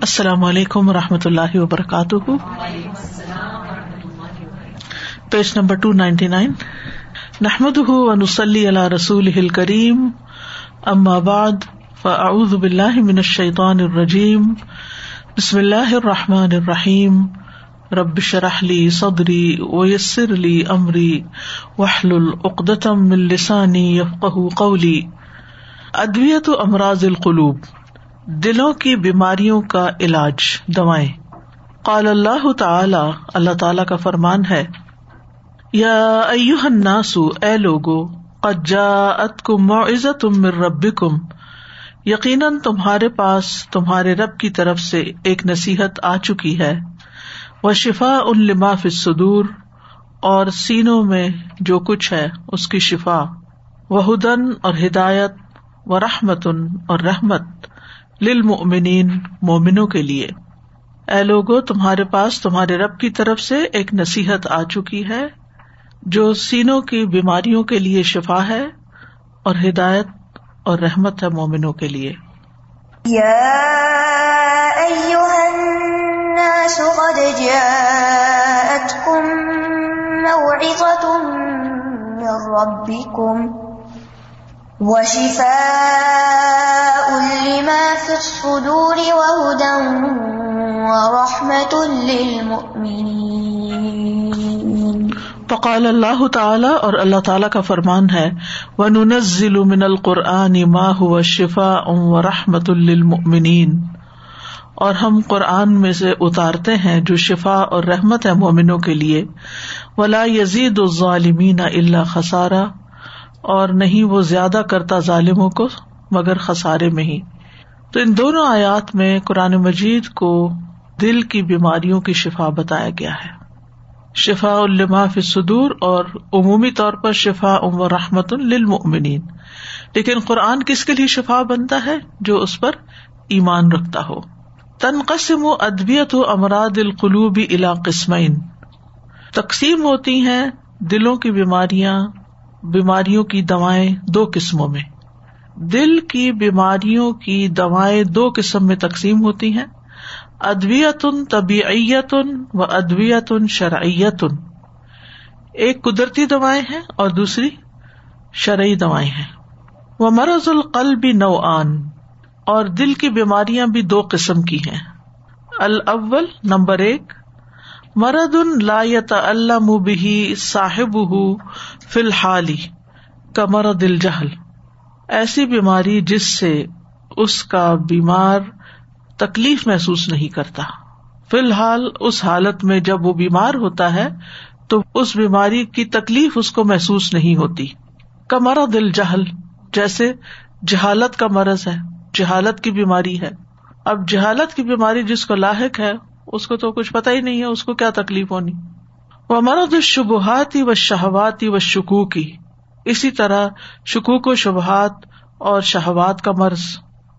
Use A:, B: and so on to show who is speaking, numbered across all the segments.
A: السلام علیکم و رحمۃ اللہ وبرکاتہ۔ Page number two ninety nine نحمد ونسلی علی رسول کریم ام آباد فاعوذ باللہ من الشیطان الرجیم۔ بسم اللہ الرحمٰن الرحیم۔ رب شرحلی صدری ویسر علی عمری وحل العقدم السانی یفق قولی۔ ادویت امراض القلوب۔ دلوں کی بیماریوں کا علاج دوائیں۔ قال اللہ تعالی اللہ تعالی کا فرمان ہے، یا الناس، اے لوگو، قد جاءتکم معزتم من ربکم۔ یقیناً تمہارے پاس، تمہارے رب کی طرف سے ایک نصیحت آ چکی ہے۔ وہ شفا ان لما فی الصدور، اور سینوں میں جو کچھ ہے، اس کی شفا۔ وہ ہدن اور ہدایت و رحمتن اور رحمت۔ للمؤمنین مومنوں کے لیے۔ اے لوگو، تمہارے پاس تمہارے رب کی طرف سے ایک نصیحت آ چکی ہے، جو سینوں کی بیماریوں کے لیے شفا ہے اور ہدایت اور رحمت ہے مومنوں کے لیے۔ فقال اللہ تعالی اور اللہ تعالیٰ کا فرمان ہے و نزل من القرآن ما هو شفاء و رحمت اور ہم قرآن میں سے اتارتے ہیں جو شفا اور رحمت ہے مومنوں کے لیے۔ ولا یزید الظالمین اللہ خسارہ اور نہیں وہ زیادہ کرتا ظالموں کو مگر خسارے میں ہی۔ تو ان دونوں آیات میں قرآن مجید کو دل کی بیماریوں کی شفا بتایا گیا ہے۔ شفا الما صدور اور عمومی طور پر شفا ام و رحمت للمؤمنین۔ لیکن قرآن کس کے لیے شفا بنتا ہے؟ جو اس پر ایمان رکھتا ہو۔ تنقسم و ادبیت و امراد القلوبی الا قسمین۔ تقسیم ہوتی ہیں دلوں کی بیماریاں بیماریوں کی دوائیں دو قسموں میں۔ دل کی بیماریوں کی دوائیں دو قسم میں تقسیم ہوتی ہیں۔ ادویتن طبیعتن و ادویتن شرعیتن۔ ایک قدرتی دوائیں ہیں اور دوسری شرعی دوائیں ہیں۔ وہ مرض القل بھی اور دل کی بیماریاں بھی دو قسم کی ہیں۔ الاول نمبر ایک مرد ان لا اللہ بھی صاحب فی الحال کا مرد الجہل ایسی بیماری جس سے اس کا بیمار تکلیف محسوس نہیں کرتا۔ فی الحال اس حالت میں جب وہ بیمار ہوتا ہے تو اس بیماری کی تکلیف اس کو محسوس نہیں ہوتی۔ کمرا دل جہل جیسے جہالت کا مرض ہے، جہالت کی بیماری ہے۔ اب جہالت کی بیماری جس کو لاحق ہے اس کو تو کچھ پتا ہی نہیں ہے اس کو کیا تکلیف ہونی۔ وہ مرد شبہات و شہواتی و شکو کی اسی طرح شکوک و شبہات اور شہوات کا مرض،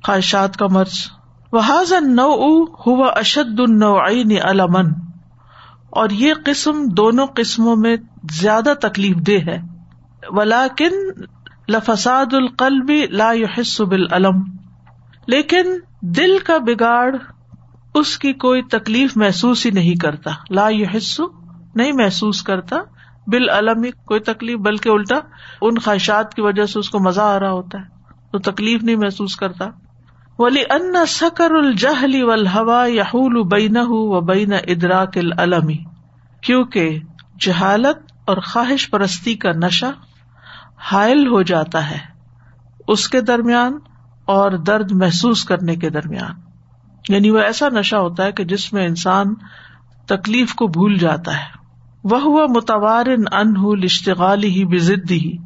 A: خواہشات کا مرض۔ وہاز نو ہوا اشد النوعین علمن اور یہ قسم دونوں قسموں میں زیادہ تکلیف دہ ہے۔ ولاکن لفساد القلب لا يحس بالعلم لیکن دل کا بگاڑ اس کی کوئی تکلیف محسوس ہی نہیں کرتا۔ لا يحس نہیں محسوس کرتا۔ بال علم کوئی تکلیف، بلکہ الٹا ان خواہشات کی وجہ سے اس کو مزہ آ رہا ہوتا ہے۔ تو تکلیف نہیں محسوس کرتا۔ ولی ان سکر الجہلی والہوا یحول بینہ و بین ادراک العلمی کیونکہ جہالت اور خواہش پرستی کا نشہ حائل ہو جاتا ہے اس کے درمیان اور درد محسوس کرنے کے درمیان۔ یعنی وہ ایسا نشہ ہوتا ہے کہ جس میں انسان تکلیف کو بھول جاتا ہے۔ وہ ہوا متوار ان لشتغال ہی بزدی ہی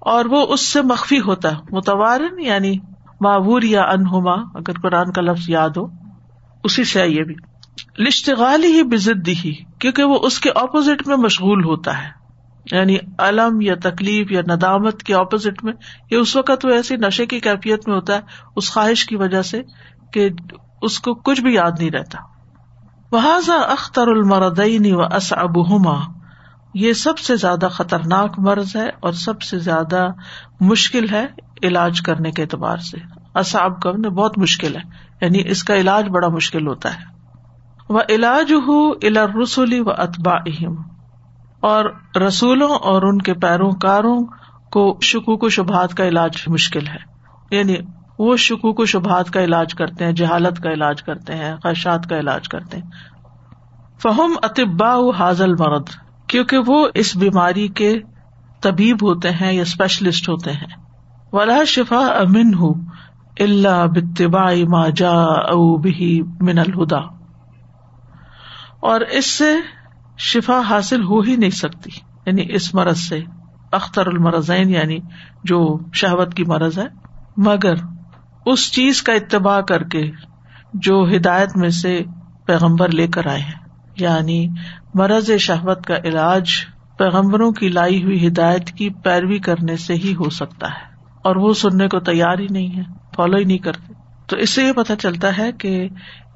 A: اور وہ اس سے مخفی ہوتا ہے۔ متوارن یعنی معور یا انہما اگر قرآن کا لفظ یاد ہو۔ اسی سے یہ بھی۔ لشتغال ہی بزدی ہی کیونکہ وہ اس کے اپوزٹ میں مشغول ہوتا ہے۔ یعنی علم یا تکلیف یا ندامت کے اپوزٹ میں، یہ اس وقت وہ ایسی نشے کی کیفیت میں ہوتا ہے، اس خواہش کی وجہ سے کہ اس کو کچھ بھی یاد نہیں رہتا۔ وہذا اختر المردعین و اسبما یہ سب سے زیادہ خطرناک مرض ہے اور سب سے زیادہ مشکل ہے علاج کرنے کے اعتبار سے۔ اصاب کا مطلب بہت مشکل ہے یعنی اس کا علاج بڑا مشکل ہوتا ہے۔ وہ علاج ہو الا رسولی و اتبا اہم اور رسولوں اور ان کے پیروکاروں کو شکوک و شبہات کا علاج مشکل ہے۔ یعنی وہ شکوک و شبہات کا علاج کرتے ہیں، جہالت کا علاج کرتے ہیں خدشات کا علاج کرتے ہیں۔ فہم اطبا حاضل مرد کیونکہ وہ اس بیماری کے طبیب ہوتے ہیں یا اسپیشلسٹ ہوتے ہیں۔ ولا شفا امن ہوں اللہ بتبا ما جا او بھی من الہدا اور اس سے شفا حاصل ہو ہی نہیں سکتی یعنی اس مرض سے اختر المرزین یعنی جو شہوت کی مرض ہے۔ مگر اس چیز کا اتباع کر کے جو ہدایت میں سے پیغمبر لے کر آئے ہیں۔ یعنی مرض شہوت کا علاج پیغمبروں کی لائی ہوئی ہدایت کی پیروی کرنے سے ہی ہو سکتا ہے۔ اور وہ سننے کو تیار ہی نہیں ہے، فالو ہی نہیں کرتے۔ تو اس سے یہ پتا چلتا ہے کہ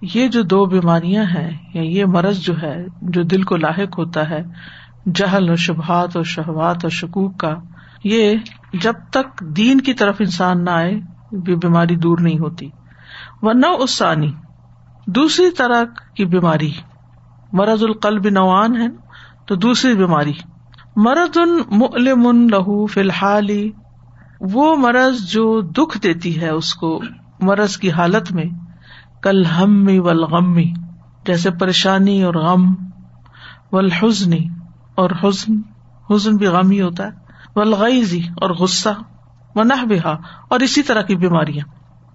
A: یہ جو دو بیماریاں ہیں، یا یہ مرض جو ہے، جو دل کو لاحق ہوتا ہے، جہل و شبہات اور شہوات اور شکوک کا، یہ جب تک دین کی طرف انسان نہ آئے یہ بیماری دور نہیں ہوتی۔ ورنہ اس ثانی دوسری طرح کی بیماری۔ مرض القلب نوان ہے تو دوسری بیماری۔ مرض ان ملم لہو فی الحال، وہ مرض جو دکھ دیتی ہے اس کو، مرض کی حالت میں، کل ہم غمی جیسے پریشانی اور غم ولحزنی اور حزن۔ حزن بھی غم ہی ہوتا ہے۔ ولغیزی اور غصہ۔ و نہ بہا اور اسی طرح کی بیماریاں۔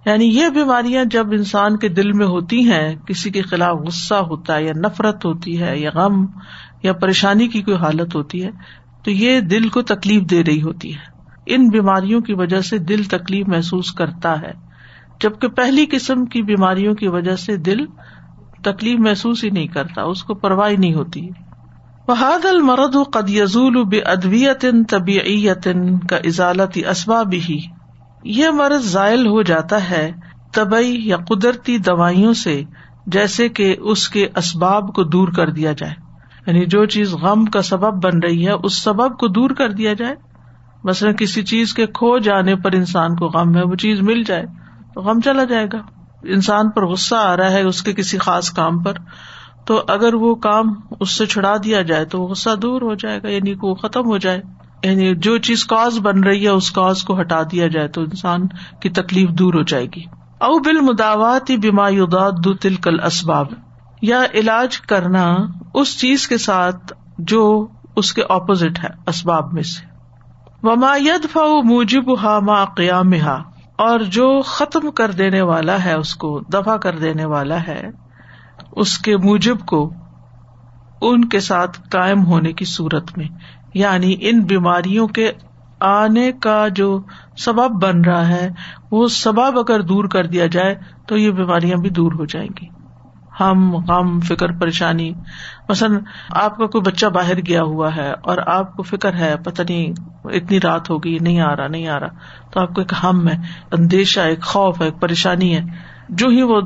A: یعنی یہ بیماریاں جب انسان کے دل میں ہوتی ہیں، کسی کے خلاف غصہ ہوتا ہے، یا نفرت ہوتی ہے، یا غم، یا پریشانی کی کوئی حالت ہوتی ہے، تو یہ دل کو تکلیف دے رہی ہوتی ہے۔ ان بیماریوں کی وجہ سے دل تکلیف محسوس کرتا ہے۔ جبکہ پہلی قسم کی بیماریوں کی وجہ سے دل تکلیف محسوس ہی نہیں کرتا، اس کو پرواہ نہیں ہوتی۔ بحاد المرد قد یزول بے ادویت طبیعت کا ازالت اسباب ہی یہ مرض ذائل ہو جاتا ہے طبی یا قدرتی دوائیوں سے، جیسے کہ اس کے اسباب کو دور کر دیا جائے۔ یعنی جو چیز غم کا سبب بن رہی ہے، اس سبب کو دور کر دیا جائے۔ مثلاً کسی چیز کے کھو جانے پر انسان کو غم ہے، وہ چیز مل جائے تو غم چلا جائے گا۔ انسان پر غصہ آ رہا ہے اس کے کسی خاص کام پر۔ تو اگر وہ کام اس سے چھڑا دیا جائے تو غصہ دور ہو جائے گا یعنی وہ ختم ہو جائے۔ یعنی جو چیز کاز بن رہی ہے، اس کاز کو ہٹا دیا جائے تو انسان کی تکلیف دور ہو جائے گی۔ او بال مداوات ہی دو تلکل اسباب یا علاج کرنا اس چیز کے ساتھ جو اس کے اپوزٹ ہے، اسباب میں سے۔ وما ید فا موجب ہا ما قیام ہا اور جو ختم کر دینے والا ہے، اس کو دفاع کر دینے والا ہے اس کے موجب کو ان کے ساتھ قائم ہونے کی صورت میں یعنی ان بیماریوں کے آنے کا جو سبب بن رہا ہے، وہ سبب اگر دور کر دیا جائے تو یہ بیماریاں بھی دور ہو جائیں گی۔ ہم غم، فکر، پریشانی، مثلاً آپ کا کوئی بچہ باہر گیا ہوا ہے اور آپ کو فکر ہے، پتہ نہیں اتنی رات ہوگی نہیں آ رہا، نہیں آ رہا، تو آپ کو ایک ہم ہے، اندیشہ، ایک خوف ہے، ایک پریشانی ہے، جو ہی وہ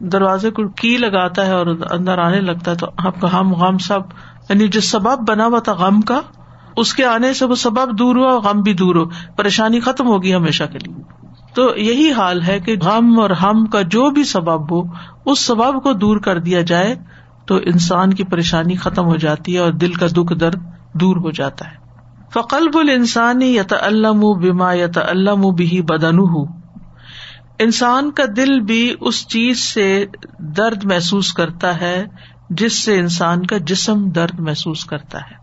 A: دروازے کو کی لگاتا ہے اور اندر آنے لگتا ہے تو آپ کا ہم غم سب یعنی جو سبب بنا ہوا تھا غم کا، اس کے آنے سے وہ سبب دور ہوا اور غم بھی دور ہو، پریشانی ختم ہوگی ہمیشہ کے لیے۔ تو یہی حال ہے کہ غم اور ہم کا جو بھی سبب ہو، اس سبب کو دور کر دیا جائے تو انسان کی پریشانی ختم ہو جاتی ہے اور دل کا دکھ درد دور ہو جاتا ہے۔ فقلب السانی یت الم بیما یت الم بھی بدن ہوں انسان کا دل بھی اس چیز سے درد محسوس کرتا ہے جس سے انسان کا جسم درد محسوس کرتا ہے۔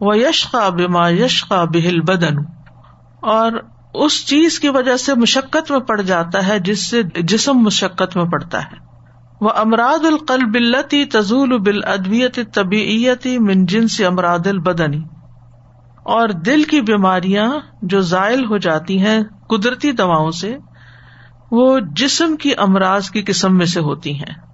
A: وہ یشقا بیما یشقا بہل بدن اور اس چیز کی وجہ سے مشقت میں پڑ جاتا ہے جس سے جسم مشقت میں پڑتا ہے۔ وہ امراد القلب التی تزول بال ادویت طبیعتی من جنس امراد البدنی اور دل کی بیماریاں جو زائل ہو جاتی ہیں قدرتی دواؤں سے وہ جسم کی امراض کی قسم میں سے ہوتی ہیں۔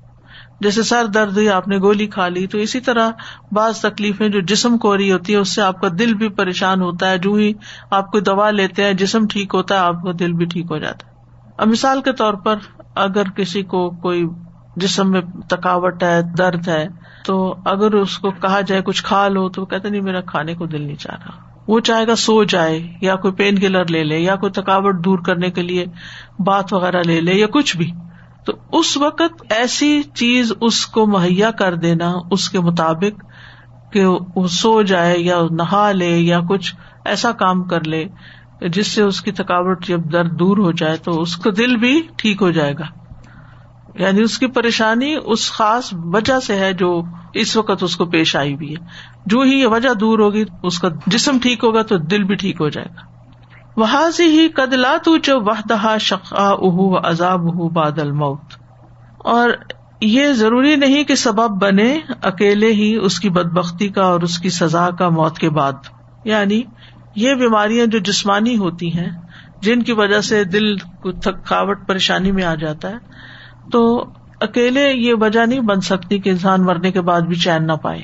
A: جیسے سر درد ہوئی آپ نے گولی کھا لی، تو اسی طرح بعض تکلیفیں جو جسم کو رہی ہوتی ہے اس سے آپ کا دل بھی پریشان ہوتا ہے۔ جو ہی آپ کو دوا لیتے ہیں، جسم ٹھیک ہوتا ہے، آپ کا دل بھی ٹھیک ہو جاتا ہے۔ اب مثال کے طور پر اگر کسی کو کوئی جسم میں تھکاوٹ ہے، درد ہے، تو اگر اس کو کہا جائے کچھ کھا لو، تو کہتے نہیں، میرا کھانے کو دل نہیں چاہ رہا۔ وہ چاہے گا سو جائے یا کوئی پین کلر لے لے یا کوئی تھکاوٹ دور کرنے کے لیے بات وغیرہ لے لے یا کچھ بھی، تو اس وقت ایسی چیز اس کو مہیا کر دینا اس کے مطابق کہ وہ سو جائے یا نہا لے یا کچھ ایسا کام کر لے، جس سے اس کی تھکاوٹ جب درد دور ہو جائے تو اس کا دل بھی ٹھیک ہو جائے گا۔ یعنی اس کی پریشانی اس خاص وجہ سے ہے جو اس وقت اس کو پیش آئی ہوئی ہے۔ جو ہی یہ وجہ دور ہوگی، اس کا جسم ٹھیک ہوگا تو دل بھی ٹھیک ہو جائے گا۔ وہاں سے ہی کدلا تو جو وحدہ شقا اہ عذاب اہ بادل موت اور یہ ضروری نہیں کہ سبب بنے اکیلے ہی اس کی بد بختی کا اور اس کی سزا کا موت کے بعد۔ یعنی یہ بیماریاں جو جسمانی ہوتی ہیں، جن کی وجہ سے دل کو تھکاوٹ، پریشانی میں آ جاتا ہے تو اکیلے یہ وجہ نہیں بن سکتی کہ انسان مرنے کے بعد بھی چین نہ پائے۔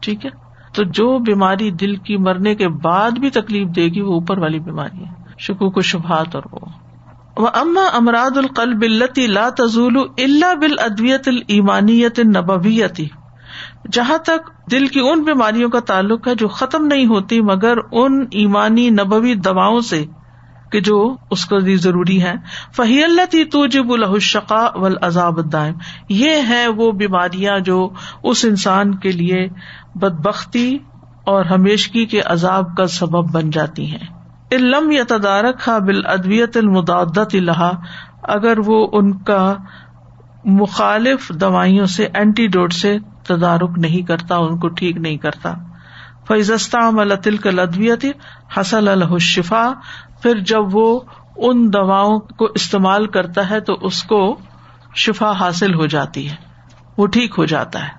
A: ٹھیک ہے؟ تو جو بیماری دل کی مرنے کے بعد بھی تکلیف دے گی وہ اوپر والی بیماری ہے۔ شکو کو شبہات اور وہ۔ اما امراد القلب التی لا تزول اللہ بال ادویت المانیت نبویتی جہاں تک دل کی ان بیماریوں کا تعلق ہے جو ختم نہیں ہوتی مگر ان ایمانی نبوی دواؤں سے کہ جو اس کو ضروری ہے فہی اللہ تی تو جب الشقا و عذاب الدائم۔ یہ ہے وہ بیماریاں جو اس انسان کے لیے بد بختی اور ہمیشگی کے عذاب کا سبب بن جاتی ہیں۔ علم یا تدارک بال ادویت المدادت الحا اگر وہ ان کا مخالف دوائیوں سے اینٹی ڈوٹ سے تدارک نہیں کرتا، ان کو ٹھیک نہیں کرتا۔ فیضستہ ملتل کا لدویت حسل الشفا پھر جب وہ ان دواؤں کو استعمال کرتا ہے تو اس کو شفا حاصل ہو جاتی ہے۔ وہ ٹھیک ہو جاتا ہے۔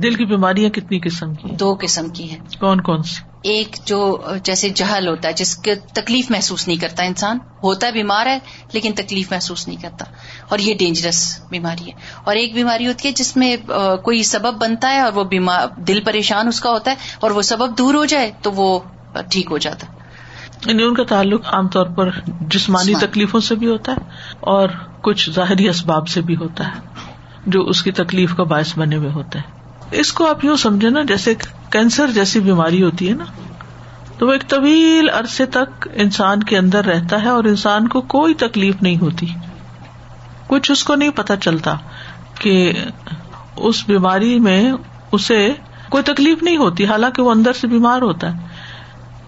A: دل کی بیماریاں کتنی قسم کی
B: دو قسم کی ہیں۔
A: کون کون سی؟
B: ایک جو جیسے جہل ہوتا ہے جس کے تکلیف محسوس نہیں کرتا انسان۔ ہوتا ہے بیمار ہے لیکن تکلیف محسوس نہیں کرتا۔ اور یہ ڈینجرس بیماری ہے۔ اور ایک بیماری ہوتی ہے جس میں کوئی سبب بنتا ہے اور وہ بیمار دل پریشان اس کا ہوتا ہے اور وہ سبب دور ہو جائے تو وہ ٹھیک ہو جاتا ہے۔
A: یعنی ان کا تعلق عام طور پر جسمانی تکلیفوں سے بھی ہوتا ہے اور کچھ ظاہری اسباب سے بھی ہوتا ہے جو اس کی تکلیف کا باعث بنے ہوئے ہوتے ہیں۔ اس کو آپ یوں سمجھے نا جیسے کینسر جیسی بیماری ہوتی ہے نا تو وہ ایک طویل عرصے تک انسان کے اندر رہتا ہے اور انسان کو کوئی تکلیف نہیں ہوتی۔ کچھ اس کو نہیں پتا چلتا کہ اس بیماری میں اسے کوئی تکلیف نہیں ہوتی حالانکہ وہ اندر سے بیمار ہوتا ہے۔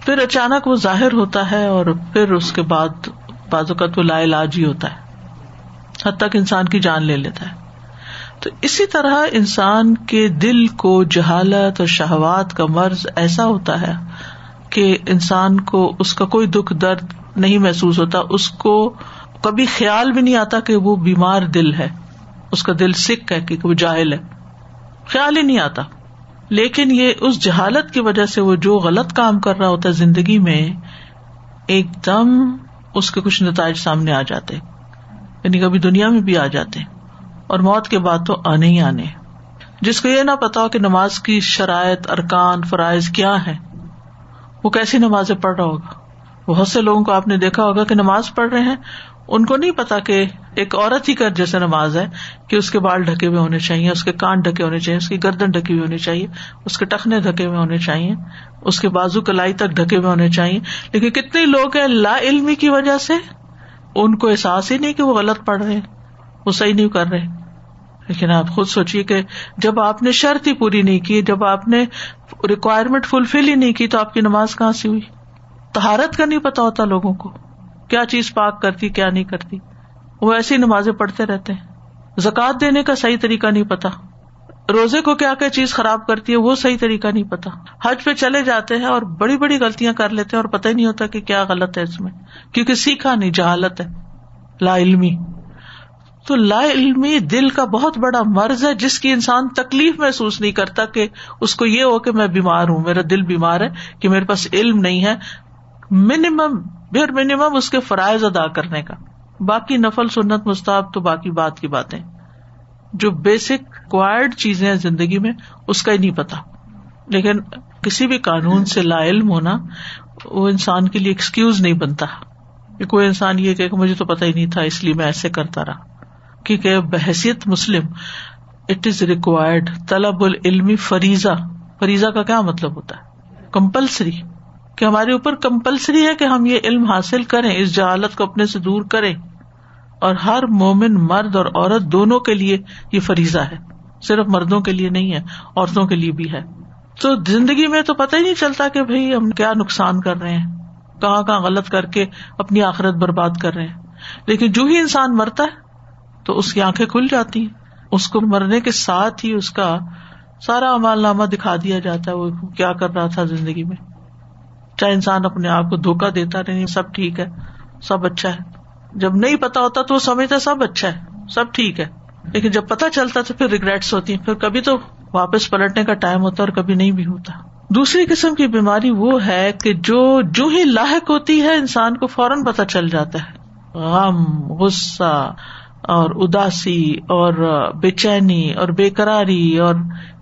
A: پھر اچانک وہ ظاہر ہوتا ہے اور پھر اس کے بعد بعض اوقات وہ لا علاج ہی ہوتا ہے، حد تک انسان کی جان لے لیتا ہے۔ تو اسی طرح انسان کے دل کو جہالت اور شہوات کا مرض ایسا ہوتا ہے کہ انسان کو اس کا کوئی دکھ درد نہیں محسوس ہوتا، اس کو کبھی خیال بھی نہیں آتا کہ وہ بیمار دل ہے، اس کا دل سکھ ہے کہ وہ جاہل ہے، خیال ہی نہیں آتا۔ لیکن یہ اس جہالت کی وجہ سے وہ جو غلط کام کر رہا ہوتا ہے زندگی میں، ایک دم اس کے کچھ نتائج سامنے آ جاتے۔ یعنی کبھی دنیا میں بھی آ جاتے۔ اور موت کے بعد تو آنے ہی آنے۔ جس کو یہ نہ پتا ہو کہ نماز کی شرائط، ارکان، فرائض کیا ہے وہ کیسی نماز پڑھ رہا ہوگا۔ بہت سے لوگوں کو آپ نے دیکھا ہوگا کہ نماز پڑھ رہے ہیں ان کو نہیں پتا کہ ایک عورت ہی کر جیسے نماز ہے کہ اس کے بال ڈھکے ہوئے ہونے چاہیے، اس کے کان ڈھکے ہونے چاہیے، اس کی گردن ڈھکی ہوئی ہونی چاہیے، اس کے ٹخنے ڈھکے ہوئے ہونے چاہیے، اس کے بازو کلائی تک ڈھکے ہوئے ہونے چاہیے۔ لیکن کتنے لوگ ہیں لا علمی کی وجہ سے؟ ان کو احساس ہی نہیں کہ وہ غلط پڑھ رہے وہ صحیح نہیں کر رہے۔ لیکن آپ خود سوچیے کہ جب آپ نے شرط ہی پوری نہیں کی، جب آپ نے ریکوائرمنٹ فلفل ہی نہیں کی، تو آپ کی نماز کہاں سے ہوئی؟ تہارت کا نہیں پتا ہوتا لوگوں کو۔ کیا چیز پاک کرتی، کیا نہیں کرتی؟ وہ ایسی نمازیں پڑھتے رہتے ہیں۔ زکات دینے کا صحیح طریقہ نہیں پتا۔ روزے کو کیا کیا چیز خراب کرتی ہے، وہ صحیح طریقہ نہیں پتا۔ حج پہ چلے جاتے ہیں اور بڑی بڑی غلطیاں کر لیتے ہیں اور پتہ ہی نہیں ہوتا کہ کیا غلط ہے اس میں۔ کیونکہ سیکھا نہیں، جہالت ہے۔ لا علمی۔ تو لا علمی دل کا بہت بڑا مرض ہے، جس کی انسان تکلیف محسوس نہیں کرتا کہ اس کو یہ ہو کہ میں بیمار ہوں، میرا دل بیمار ہے، کہ میرے پاس علم نہیں ہے۔ منیمم بیر منیمم اس کے فرائض ادا کرنے کا۔ باقی نفل سنت مستعب تو باقی بات کی باتیں۔ جو بیسک کوائرڈ چیزیں ہیں زندگی میں، اس کا ہی نہیں پتا۔ لیکن کسی بھی قانون سے لا علم ہونا، وہ انسان کے لیے ایکسکیوز نہیں بنتا۔ کہ کوئی انسان یہ کہ مجھے تو پتا ہی نہیں تھا، اس لیے میں ایسے کرتا رہا۔ کیونکہ بحثیت مسلم اٹ از ریکوائرڈ طلب العلم فریضہ۔ فریضہ کا کیا مطلب ہوتا ہے؟ کمپلسری کہ ہمارے اوپر کمپلسری ہے کہ ہم یہ علم حاصل کریں، اس جہالت کو اپنے سے دور کریں۔ اور ہر مومن، مرد اور عورت دونوں کے لیے یہ فریضہ ہے۔ صرف مردوں کے لیے نہیں ہے، عورتوں کے لیے بھی ہے۔ تو زندگی میں تو پتہ ہی نہیں چلتا کہ بھائی ہم کیا نقصان کر رہے ہیں۔ کہاں کہاں غلط کر کے اپنی آخرت برباد کر رہے ہیں۔ لیکن جو ہی انسان مرتا ہے، تو اس کی آنکھیں کھل جاتی ہیں۔ اس کو مرنے کے ساتھ ہی اس کا سارا امال نامہ دکھا دیا جاتا ہے، وہ کیا کر رہا تھا زندگی میں۔ چاہے انسان اپنے آپ کو دھوکا دیتا رہے سب ٹھیک ہے، سب اچھا ہے۔ جب نہیں پتا ہوتا تو وہ سمجھتا سب اچھا ہے، سب ٹھیک ہے۔ لیکن جب پتا چلتا تو پھر ریگریٹس ہوتی ہیں۔ پھر کبھی تو واپس پلٹنے کا ٹائم ہوتا ہے اور کبھی نہیں بھی ہوتا۔ دوسری قسم کی بیماری وہ ہے کہ جو جو ہی لاحق ہوتی ہے، انسان کو فوراً پتا چل جاتا ہے۔ غم، غصہ اور اداسی اور بے چینی اور بے قراری اور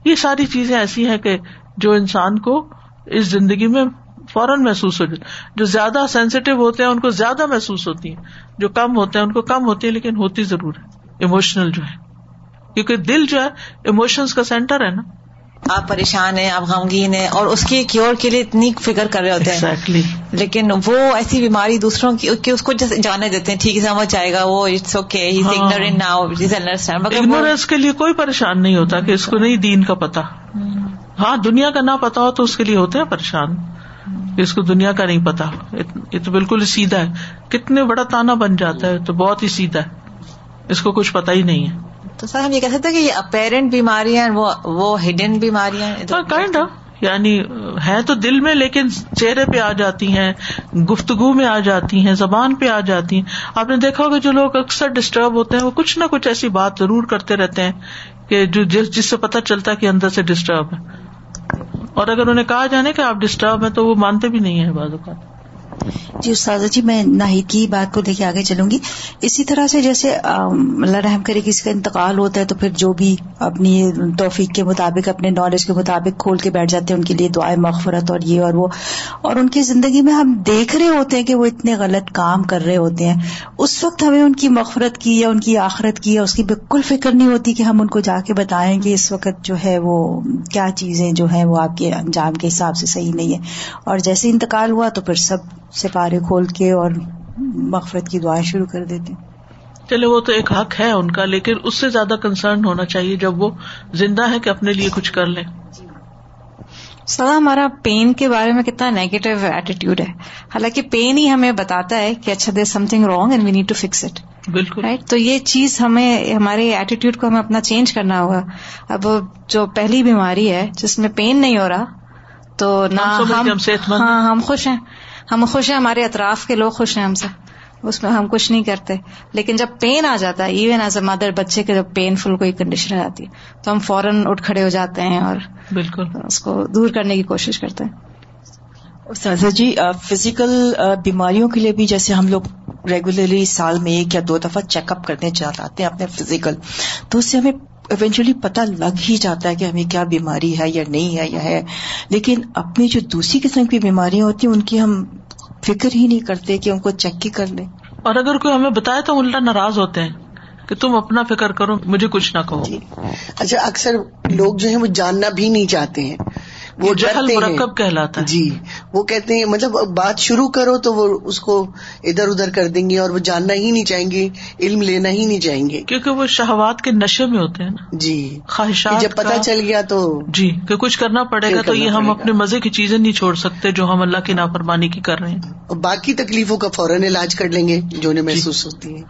A: یہ ساری چیزیں ایسی ہیں کہ جو انسان کو اس زندگی میں فوراً محسوس ہو جاتی جو زیادہ سینسیٹیو ہوتے ہیں ان کو زیادہ محسوس ہوتی ہیں۔ جو کم ہوتے ہیں ان کو کم ہوتی ہے لیکن ہوتی ضرور ہے۔ اموشنل جو ہے۔ کیونکہ دل جو ہے اموشنس کا سینٹر ہے نا۔
C: آپ پریشان ہیں آپ غمگین ہیں اور اس کی کیور کے لیے اتنی فکر کر رہے ہوتے ہیں۔
A: Exactly.
C: لیکن وہ ایسی بیماری دوسروں کی اس کو جانے دیتے ہیں۔ ٹھیک سمجھ جائے گا وہ اٹس اوکے
A: اگنورینس کے لیے کوئی پریشان نہیں ہوتا کہ اس کو نہیں دین کا پتا۔ ہاں دنیا کا نہ پتا ہو تو اس کے لیے ہوتے ہیں پریشان۔ اس کو دنیا کا نہیں پتا۔ یہ تو بالکل ہی سیدھا ہے۔ کتنے بڑا تانا بن جاتا ہے تو بہت ہی سیدھا ہے۔ اس کو کچھ پتا ہی نہیں ہے۔
C: تو سر ہم یہ کہہ سکتے کہ یہ اپیرنٹ بیماریاں وہ ہڈن بیماریاں
A: کائنڈ آف یعنی ہے تو دل میں لیکن چہرے پہ آ جاتی ہیں گفتگو میں آ جاتی ہیں زبان پہ آ جاتی ہیں۔ آپ نے دیکھا ہوگا جو لوگ اکثر ڈسٹرب ہوتے ہیں وہ کچھ نہ کچھ ایسی بات ضرور کرتے رہتے ہیں کہ جو جس جس سے پتا چلتا ہے کہ اندر سے ڈسٹرب ہے۔ اور اگر انہیں کہا جانے کہ آپ ڈسٹرب ہیں تو وہ مانتے بھی نہیں ہے بعض اوقات۔
D: جی استاذہ جی میں ناہید کی بات کو لے کے آگے چلوں گی۔ اسی طرح سے جیسے اللہ رحم کرے کسی کا انتقال ہوتا ہے تو پھر جو بھی اپنی توفیق کے مطابق، اپنے نالج کے مطابق کھول کے بیٹھ جاتے ہیں، ان کے لیے دعائیں مغفرت اور یہ اور وہ۔ اور ان کی زندگی میں ہم دیکھ رہے ہوتے ہیں کہ وہ اتنے غلط کام کر رہے ہوتے ہیں۔ اس وقت ہمیں ان کی مغفرت کی یا ان کی آخرت کی یا اس کی بالکل فکر نہیں ہوتی کہ ہم ان کو جا کے بتائیں کہ اس وقت جو ہے وہ کیا چیزیں جو ہے وہ آپ کے انجام کے حساب سے صحیح نہیں ہے اور جیسے انتقال ہوا تو پھر سب سپارے کھول کے اور مغفرت کی دعائیں شروع کر دیتے
A: چلے وہ تو ایک حق ہے ان کا لیکن اس سے زیادہ کنسرن ہونا چاہیے جب وہ زندہ ہے کہ اپنے لیے کچھ کر لیں۔
E: سدا ہمارا پین کے بارے میں کتنا نیگیٹو ایٹیٹیوڈ ہے۔ حالانکہ پین ہی ہمیں بتاتا ہے کہ اچھا there something wrong and we need to fix it
A: بالکل۔
E: رائٹ تو یہ چیز ہمیں ہمارے ایٹیٹیوڈ کو ہمیں اپنا چینج کرنا ہوگا۔ اب جو پہلی بیماری ہے جس میں پین نہیں ہو رہا تو نہ ہم ہاں ہم خوش ہیں۔ ہم خوش ہیں ہمارے اطراف کے لوگ خوش ہیں ہم سے۔ اس میں ہم کچھ نہیں کرتے۔ لیکن جب پین آ جاتا ہے ایون ایز اے مدر بچے کے جب پین فل کوئی کنڈیشن آ جاتی ہے تو ہم فوراً اٹھ کھڑے ہو جاتے ہیں اور
A: بالکل۔
E: اس کو دور کرنے کی کوشش کرتے ہیں۔
D: استاذہ جی فزیکل بیماریوں کے لیے بھی جیسے ہم لوگ ریگولرلی سال میں ایک یا دو دفعہ چیک اپ کرنے چاہتے ہیں اپنے فزیکل تو اس سے ہمیں ایونچولی پتا لگ ہی جاتا ہے کہ ہمیں کیا بیماری ہے یا نہیں ہے یا ہے۔ لیکن اپنی جو دوسری قسم کی بیماریاں ہوتی ہیں ان کی ہم فکر ہی نہیں کرتے کہ ان کو چیک ہی کر لیں۔
A: اور اگر کوئی ہمیں بتائے تو الٹا ناراض ہوتے ہیں کہ تم اپنا فکر کرو مجھے کچھ نہ کہو۔
F: جی۔ اچھا اکثر لوگ جو ہے وہ جاننا بھی نہیں چاہتے ہیں۔
A: وہ جہل مرکب کہلاتا ہے۔
F: جی وہ کہتے ہیں مطلب بات شروع کرو تو وہ اس کو ادھر ادھر کر دیں گے اور وہ جاننا ہی نہیں چاہیں گے علم لینا ہی نہیں چاہیں گے۔
A: کیونکہ وہ شہوات کے نشے میں ہوتے ہیں نا۔
F: جی
A: خواہشات
F: جب پتا چل گیا تو
A: جی کہ کچھ کرنا پڑے گا تو یہ ہم اپنے مزے کی چیزیں نہیں چھوڑ سکتے جو ہم اللہ کی نافرمانی کی کر رہے ہیں۔
F: باقی تکلیفوں کا فوراً علاج کر لیں گے جو انہیں جی۔ محسوس ہوتی ہے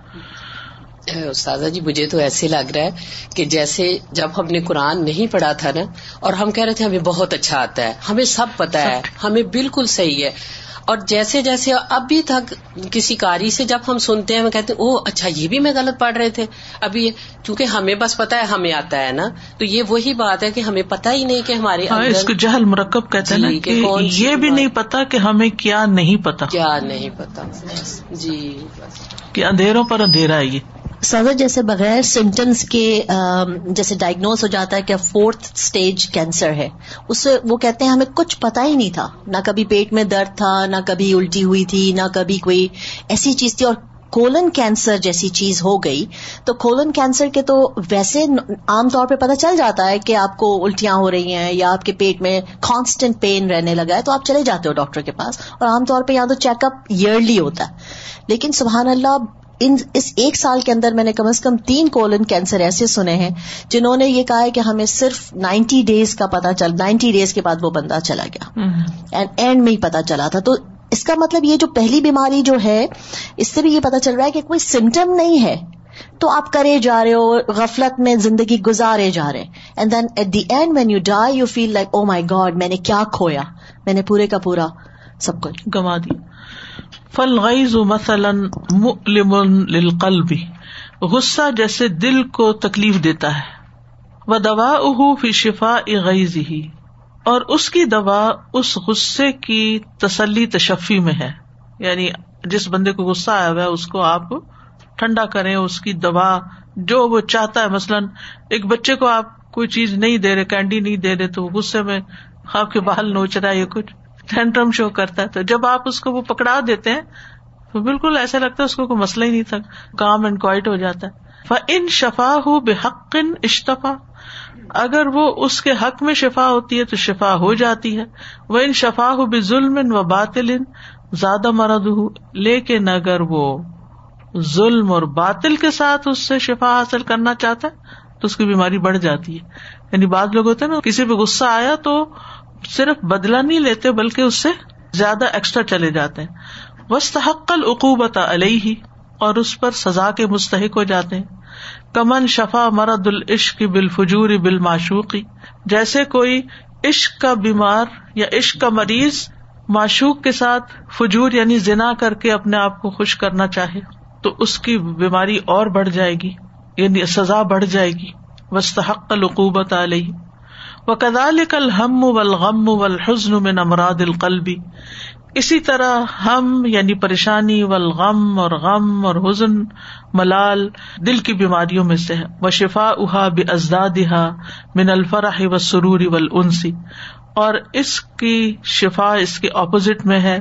G: استاذہ جی مجھے تو ایسے لگ رہا ہے کہ جیسے جب ہم نے قرآن نہیں پڑھا تھا نا اور ہم کہہ رہے تھے ہمیں بہت اچھا آتا ہے ہمیں سب پتا ہے ہمیں بالکل صحیح ہے۔ اور جیسے جیسے ابھی تک کسی کاری سے جب ہم سنتے ہیں کہتے ہیں او اچھا یہ بھی میں غلط پڑھ رہے تھے۔ ابھی کیونکہ ہمیں بس پتا ہے ہمیں آتا ہے نا۔ تو یہ وہی بات ہے کہ ہمیں پتا ہی نہیں کہ ہمارے
A: ہاں اس کو جہل مرکب کہتے ہیں جی، یہ بھی نہیں پتا کہ ہمیں کیا نہیں پتا
G: کیا نہیں پتا جی۔
A: کہ اندھیروں پر اندھیرا ہے یہ۔
H: سر جیسے بغیر سمٹمس کے جیسے ڈائگنوز ہو جاتا ہے کہ فورتھ اسٹیج کینسر ہے۔ اس سے وہ کہتے ہیں، ہمیں کچھ پتا ہی نہیں تھا۔ نہ کبھی پیٹ میں درد تھا، نہ کبھی الٹی ہوئی تھی، نہ کبھی کوئی ایسی چیز تھی۔ اور کولن کینسر جیسی چیز ہو گئی۔ تو کولن کینسر کے تو ویسے عام طور پہ پتہ چل جاتا ہے کہ آپ کو الٹیاں ہو رہی ہیں یا آپ کے پیٹ میں کانسٹنٹ پین رہنے لگا ہے، تو آپ چلے جاتے ہو ڈاکٹر کے پاس۔ اور عام طور پہ یہاں تو چیک اپ ایئرلی ہوتا ہے۔ لیکن سبحان اللہ ان اس ایک سال کے اندر میں نے کم از کم تین کولن کینسر ایسے سنے ہیں جنہوں نے یہ کہا ہے کہ ہمیں صرف نائنٹی ڈیز کا پتا چل نائنٹی ڈیز کے بعد وہ بندہ چلا گیا۔ اینڈ اینڈ میں ہی پتا چلا تھا۔ تو اس کا مطلب یہ جو پہلی بیماری جو ہے اس سے بھی یہ پتا چل رہا ہے کہ کوئی سمٹم نہیں ہے۔ تو آپ کرے جا رہے ہو غفلت میں زندگی گزارے جا رہے۔ And then at the end when you die you feel like oh my God میں نے کیا کھویا؟ میں نے پورے کا پورا سب کچھ۔
A: گوا دیا۔ فلغیز مثلاً للقلب، غصہ جیسے دل کو تکلیف دیتا ہے۔ وہ دوا اہ فی شفا غیز ہی اور اس کی دوا اس غصے کی تسلی تشفی میں ہے۔ یعنی جس بندے کو غصہ آیا ہوا ہے، اس کو آپ ٹھنڈا کریں، اس کی دوا جو وہ چاہتا ہے۔ مثلاً ایک بچے کو آپ کوئی چیز نہیں دے رہے، کینڈی نہیں دے رہے، تو غصے میں آپ کے بال نوچ رہا ہے یا کچھ۔ ٹینٹرم شو کرتا ہے، تو جب آپ اس کو وہ پکڑا دیتے ہیں، تو بالکل ایسا لگتا ہے اس کو کوئی مسئلہ ہی نہیں تھا، کام اینڈ کوائٹ ہو جاتا ہے۔ ان شفا ہو بے حق اشتفا، اگر وہ اس کے حق میں شفا ہوتی ہے تو شفا ہو جاتی ہے۔ وہ ان شفا ہو بے ظلم و باطل زیادہ مرد ہو لیکن اگر وہ ظلم اور باطل کے ساتھ اس سے شفا حاصل کرنا چاہتا ہے، تو اس کی بیماری بڑھ جاتی ہے۔ یعنی بعض لوگ ہوتے ہیں نا، کسی پہ غصہ آیا تو صرف بدلا نہیں لیتے بلکہ اس سے زیادہ ایکسٹرا چلے جاتے ہیں۔ وسط العقوبت علیہ اور اس پر سزا کے مستحق ہو جاتے ہیں۔ کمن شفا مرد العشق بال فجور بال معشوقی جیسے کوئی عشق کا بیمار یا عشق کا مریض معشوق کے ساتھ فجور یعنی زنا کر کے اپنے آپ کو خوش کرنا چاہے، تو اس کی بیماری اور بڑھ جائے گی یعنی سزا بڑھ جائے گی۔ وسط العقوبت علیہ وہ کدال کل ہم ولغم ولحزن میں نمراد القلبی اسی طرح ہم یعنی پریشانی ولغم اور غم اور حزن ملال دل کی بیماریوں میں سے ہے وہ شفا اہا بے ازداد من الفرح و سروری ول انسی اور اس کی شفا اس کے اپوزٹ میں ہے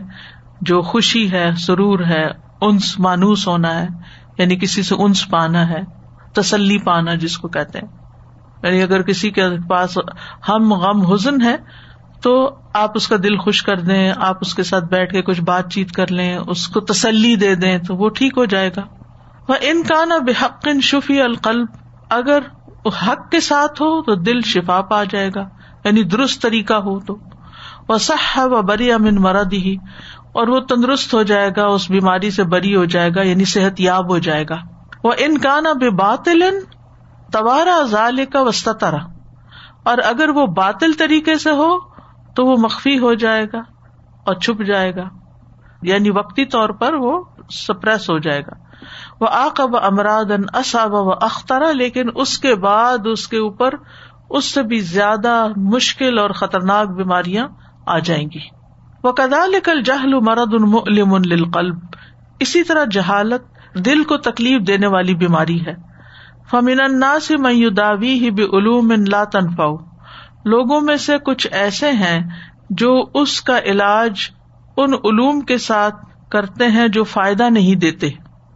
A: جو خوشی ہے، سرور ہے، انس، مانوس ہونا ہے یعنی کسی سے انس پانا ہے، تسلی پانا جس کو کہتے ہیں۔ یعنی اگر کسی کے پاس ہم غم حزن ہے تو آپ اس کا دل خوش کر دیں، آپ اس کے ساتھ بیٹھ کے کچھ بات چیت کر لیں، اس کو تسلی دے دیں، تو وہ ٹھیک ہو جائے گا۔ وہ ان کا نا بحق شفی القلب، اگر حق کے ساتھ ہو تو دل شفا پا جائے گا۔ یعنی درست طریقہ ہو تو۔ وہ سح و بری امن مرد ہی، اور وہ تندرست ہو جائے گا، اس بیماری سے بری ہو جائے گا یعنی صحت یاب ہو جائے گا۔ وہ ان کا بے باطل توارا ظال کا وسطرا اور اگر وہ باطل طریقے سے ہو، تو وہ مخفی ہو جائے گا اور چھپ جائے گا۔ یعنی وقتی طور پر وہ سپریس ہو جائے گا۔ وہ آقب امراد اصاب و اخترا لیکن اس کے بعد اس کے اوپر اس سے بھی زیادہ مشکل اور خطرناک بیماریاں آ جائیں گی۔ وہ کدال کل جہل مرد الملم القلب اسی طرح جہالت دل کو تکلیف دینے والی بیماری ہے۔ فمین سے میوداوی ہی بے علوم لا تنفا لوگوں میں سے کچھ ایسے ہیں جو اس کا علاج ان علوم کے ساتھ کرتے ہیں جو فائدہ نہیں دیتے۔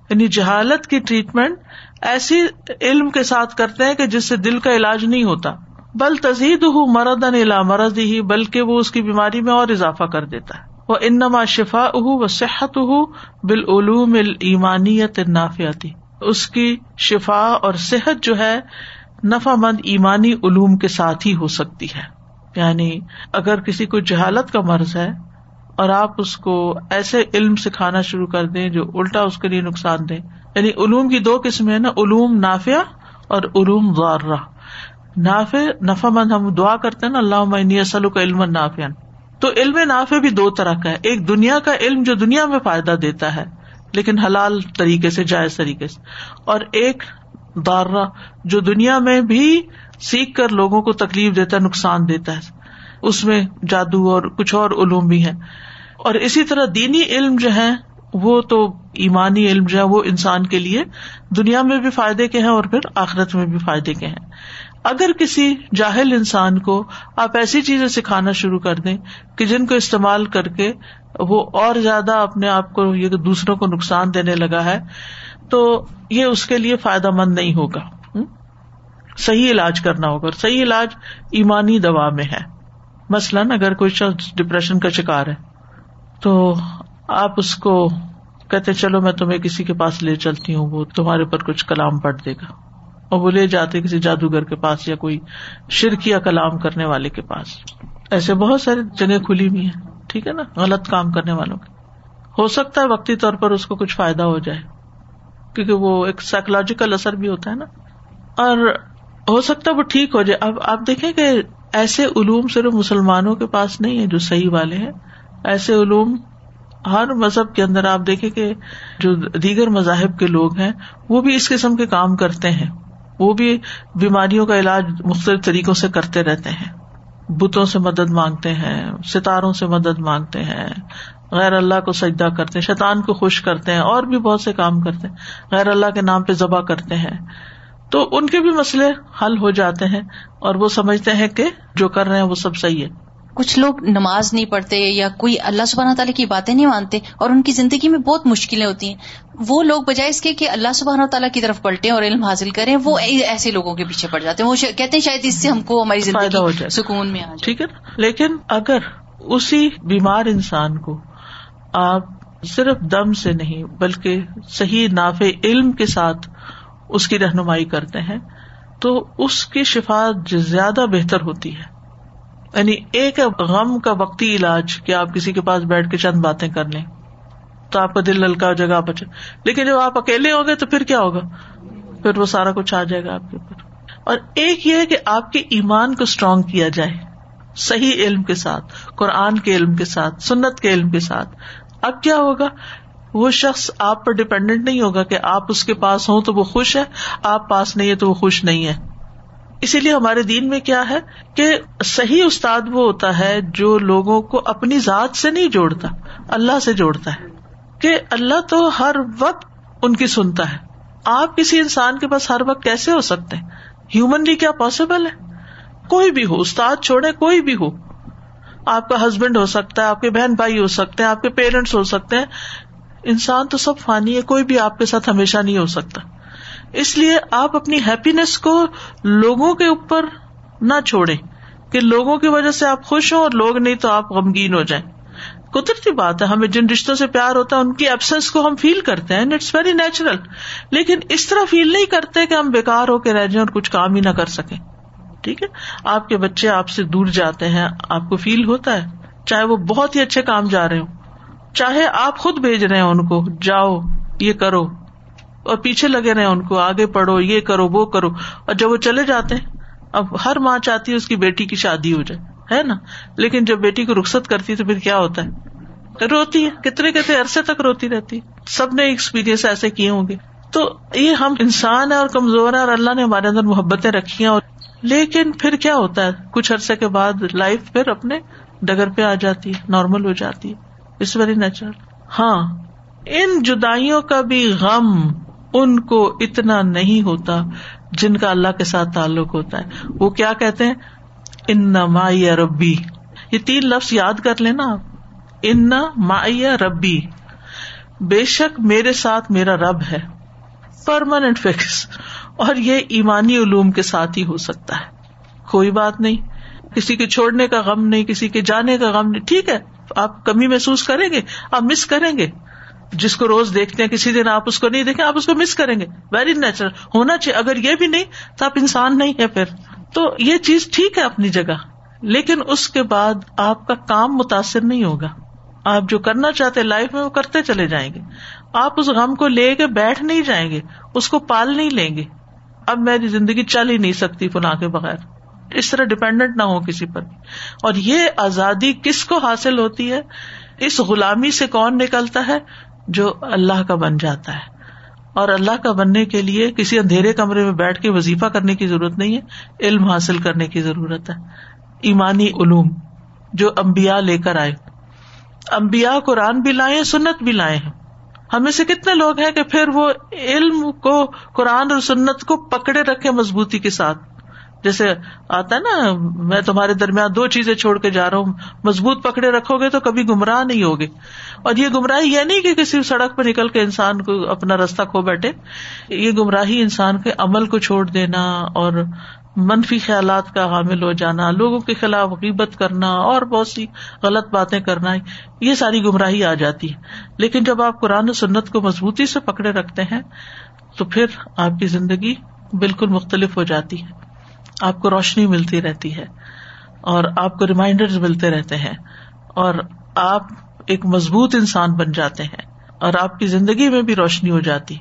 A: یعنی جہالت کی ٹریٹمنٹ ایسی علم کے ساتھ کرتے ہیں کہ جس سے دل کا علاج نہیں ہوتا۔ بل تزید ہُو مرد الا مرض ہی بلکہ وہ اس کی بیماری میں اور اضافہ کر دیتا ہے۔ وہ انما شفا اہ و صحت ہُ بالعلوم ایمانیت نافیاتی اس کی شفا اور صحت جو ہے نفا مند ایمانی علوم کے ساتھ ہی ہو سکتی ہے۔ یعنی اگر کسی کو جہالت کا مرض ہے اور آپ اس کو ایسے علم سکھانا شروع کر دیں جو الٹا اس کے لیے نقصان دے۔ یعنی علوم کی دو قسم ہے نا، علوم نافیہ اور علوم غارہ نافع نفا مند ہم دعا کرتے ہیں نا اللہ اسلو کا علم نافیہ تو علم نافع بھی دو طرح کا ہے۔ ایک دنیا کا علم جو دنیا میں فائدہ دیتا ہے لیکن حلال طریقے سے، جائز طریقے سے۔ اور ایک دارہ جو دنیا میں بھی سیکھ کر لوگوں کو تکلیف دیتا ہے، نقصان دیتا ہے، اس میں جادو اور کچھ اور علوم بھی ہے اور اسی طرح دینی علم جو ہے وہ تو ایمانی علم جو ہے وہ انسان کے لیے دنیا میں بھی فائدے کے ہیں اور پھر آخرت میں بھی فائدے کے ہیں۔ اگر کسی جاہل انسان کو آپ ایسی چیزیں سکھانا شروع کر دیں کہ جن کو استعمال کر کے وہ اور زیادہ اپنے آپ کو یہ دوسروں کو نقصان دینے لگا ہے، تو یہ اس کے لیے فائدہ مند نہیں ہوگا۔ صحیح علاج کرنا ہوگا اور صحیح علاج ایمانی دوا میں ہے۔ مثلاً اگر کوئی شخص ڈپریشن کا شکار ہے، تو آپ اس کو کہتے چلو میں تمہیں کسی کے پاس لے چلتی ہوں، وہ تمہارے پر کچھ کلام پڑھ دے گا۔ اور وہ لے جاتے کسی جادوگر کے پاس یا کوئی شرکیا کلام کرنے والے کے پاس۔ ایسے بہت ساری جگہ کھلی ہوئی ہیں، ٹھیک ہے نا؟ غلط کام کرنے والوں کے۔ ہو سکتا ہے وقتی طور پر اس کو کچھ فائدہ ہو جائے، کیونکہ وہ ایک سائکولوجیکل اثر بھی ہوتا ہے نا۔ اور ہو سکتا ہے وہ ٹھیک ہو جائے۔ اب آپ دیکھیں کہ ایسے علوم صرف مسلمانوں کے پاس نہیں ہے جو صحیح والے ہیں۔ ایسے علوم ہر مذہب کے اندر آپ دیکھیں کہ جو دیگر مذاہب کے لوگ ہیں، وہ بھی اس قسم کے کام کرتے ہیں۔ وہ بھی بیماریوں کا علاج مختلف طریقوں سے کرتے رہتے ہیں۔ بتوں سے مدد مانگتے ہیں، ستاروں سے مدد مانگتے ہیں۔ غیر اللہ کو سجدہ کرتے ہیں، شیطان کو خوش کرتے ہیں، اور بھی بہت سے کام کرتے ہیں۔ غیر اللہ کے نام پہ ذبح کرتے ہیں۔ تو ان کے بھی مسئلے حل ہو جاتے ہیں اور وہ سمجھتے ہیں کہ جو کر رہے ہیں وہ سب صحیح ہے۔
B: کچھ لوگ نماز نہیں پڑھتے یا کوئی اللہ سبحانہ تعالیٰ کی باتیں نہیں مانتے اور ان کی زندگی میں بہت مشکلیں ہوتی ہیں وہ لوگ بجائے اس کے کہ اللہ سبحانہ تعالیٰ کی طرف پلٹے اور علم حاصل کریں وہ ایسے لوگوں کے پیچھے پڑ جاتے ہیں۔ وہ کہتے ہیں شاید اس سے ہم کو ہماری زندگی ہو جائے سکون میں
A: ٹھیک ہے۔ لیکن اگر اسی بیمار انسان کو آپ صرف دم سے نہیں بلکہ صحیح نافع علم کے ساتھ اس کی رہنمائی کرتے ہیں تو اس کی شفا زیادہ بہتر ہوتی ہے۔ یعنی ایک غم کا وقتی علاج کہ آپ کسی کے پاس بیٹھ کے چند باتیں کر لیں تو آپ کا دل للکا جگہ بچے لیکن جب آپ اکیلے ہوں گے تو پھر کیا ہوگا؟ پھر وہ سارا کچھ آ جائے گا آپ کے اوپر۔ اور ایک یہ ہے کہ آپ کے ایمان کو اسٹرانگ کیا جائے، صحیح علم کے ساتھ، قرآن کے علم کے ساتھ، سنت کے علم کے ساتھ۔ اب کیا ہوگا؟ وہ شخص آپ پر ڈپینڈنٹ نہیں ہوگا کہ آپ اس کے پاس ہوں تو وہ خوش ہے، آپ پاس نہیں ہے تو وہ خوش نہیں ہے اسی لیے ہمارے دین میں کیا ہے کہ صحیح استاد وہ ہوتا ہے جو لوگوں کو اپنی ذات سے نہیں جوڑتا، اللہ سے جوڑتا ہے۔ کہ اللہ تو ہر وقت ان کی سنتا ہے۔ آپ کسی انسان کے پاس ہر وقت کیسے ہو سکتے ہیں؟ ہیومنلی کیا پاسبل ہے؟ کوئی بھی ہو، استاد چھوڑے کوئی بھی ہو۔ آپ کا ہسبینڈ ہو سکتا ہے، آپ کے بہن بھائی ہو سکتے ہیں، آپ کے پیرنٹس ہو سکتے ہیں۔ انسان تو سب فانی ہے، کوئی بھی آپ کے ساتھ ہمیشہ نہیں ہو سکتا۔ اس لیے آپ اپنی ہیپینیس کو لوگوں کے اوپر نہ چھوڑے کہ لوگوں کی وجہ سے آپ خوش ہوں اور لوگ نہیں تو آپ غمگین ہو جائیں۔ قدرتی بات ہے، ہمیں جن رشتوں سے پیار ہوتا ہے، ان کی ایبسنس کو ہم فیل کرتے ہیں اٹس ویری نیچرل لیکن اس طرح فیل نہیں کرتے کہ ہم بےکار ہو کے رہ جائیں اور کچھ کام ہی نہ کر سکیں۔ ٹھیک ہے؟ آپ کے بچے آپ سے دور جاتے ہیں، آپ کو فیل ہوتا ہے، چاہے وہ بہت ہی اچھے کام جا رہے ہوں۔ چاہے آپ خود بھیج رہے ہیں ان کو، جاؤ، یہ کرو۔ اور پیچھے لگے رہے ان کو، آگے پڑھو، یہ کرو، وہ کرو۔ اور جب وہ چلے جاتے ہیں، اب ہر ماں چاہتی ہے اس کی بیٹی کی شادی ہو جائے، ہے نا؟ لیکن جب بیٹی کو رخصت کرتی ہے تو پھر کیا ہوتا ہے؟ روتی ہے، کتنے کتنے عرصے تک روتی رہتی سب نے ایکسپیرئنس ایسے کیے ہوں گے۔ تو یہ ہم انسان ہے اور کمزور ہے اور اللہ نے ہمارے اندر محبتیں رکھی ہیں اور لیکن پھر کیا ہوتا ہے؟ کچھ عرصے کے بعد لائف پھر اپنے ڈگر پہ آ جاتی ہے نارمل ہو جاتی ہے۔ اٹس ویری نیچرل ہاں۔ ان جدائیوں کا بھی غم ان کو اتنا نہیں ہوتا جن کا اللہ کے ساتھ تعلق ہوتا ہے۔ وہ کیا کہتے ہیں؟ ان مائی ربی یہ تین لفظ یاد کر لینا آپ۔ ان مائی ربی بے شک میرے ساتھ میرا رب ہے۔ پرماننٹ فکس اور یہ ایمانی علوم کے ساتھ ہی ہو سکتا ہے۔ کوئی بات نہیں۔ کسی کے چھوڑنے کا غم نہیں، کسی کے جانے کا غم نہیں۔ ٹھیک ہے، آپ کمی محسوس کریں گے، آپ مس کریں گے۔ جس کو روز دیکھتے ہیں، کسی دن آپ اس کو نہیں دیکھیں، آپ اس کو مس کریں گے۔ ویری نیچرل ہونا چاہیے۔ اگر یہ بھی نہیں، تو آپ انسان نہیں ہے پھر۔ تو یہ چیز ٹھیک ہے اپنی جگہ۔ لیکن اس کے بعد آپ کا کام متاثر نہیں ہوگا۔ آپ جو کرنا چاہتے لائف میں، وہ کرتے چلے جائیں گے۔ آپ اس غم کو لے کے بیٹھ نہیں جائیں گے۔ اس کو پال نہیں لیں گے۔ اب میری جی زندگی چل ہی نہیں سکتی فلاں کے بغیر۔ اس طرح ڈپینڈنٹ نہ ہو کسی پر اور یہ آزادی کس کو حاصل ہوتی ہے؟ اس غلامی سے کون نکلتا ہے؟ جو اللہ کا بن جاتا ہے۔ اور اللہ کا بننے کے لیے کسی اندھیرے کمرے میں بیٹھ کے وظیفہ کرنے کی ضرورت نہیں ہے، علم حاصل کرنے کی ضرورت ہے۔ ایمانی علوم جو امبیا لے کر آئے۔ امبیا قرآن بھی لائے، سنت بھی لائے ہیں۔ ہمیں سے کتنے لوگ ہیں کہ پھر وہ علم کو، قرآن اور سنت کو پکڑے رکھے مضبوطی کے ساتھ۔ جیسے آتا ہے نا، میں تمہارے درمیان دو چیزیں چھوڑ کے جا رہا ہوں، مضبوط پکڑے رکھو گے تو کبھی گمراہ نہیں ہوگے۔ اور یہ گمراہی یہ نہیں کہ کسی سڑک پہ نکل کے انسان کو اپنا رستہ کھو بیٹھے، یہ گمراہی انسان کے عمل کو چھوڑ دینا اور منفی خیالات کا حامل ہو جانا، لوگوں کے خلاف غیبت کرنا اور بہت سی غلط باتیں کرنا، یہ ساری گمراہی آ جاتی ہے۔ لیکن جب آپ قرآن و سنت کو مضبوطی سے پکڑے رکھتے ہیں، تو پھر آپ کی زندگی بالکل مختلف ہو جاتی ہے۔ آپ کو روشنی ملتی رہتی ہے اور آپ کو ریمائنڈر ملتے رہتے ہیں اور آپ ایک مضبوط انسان بن جاتے ہیں اور آپ کی زندگی میں بھی روشنی ہو جاتی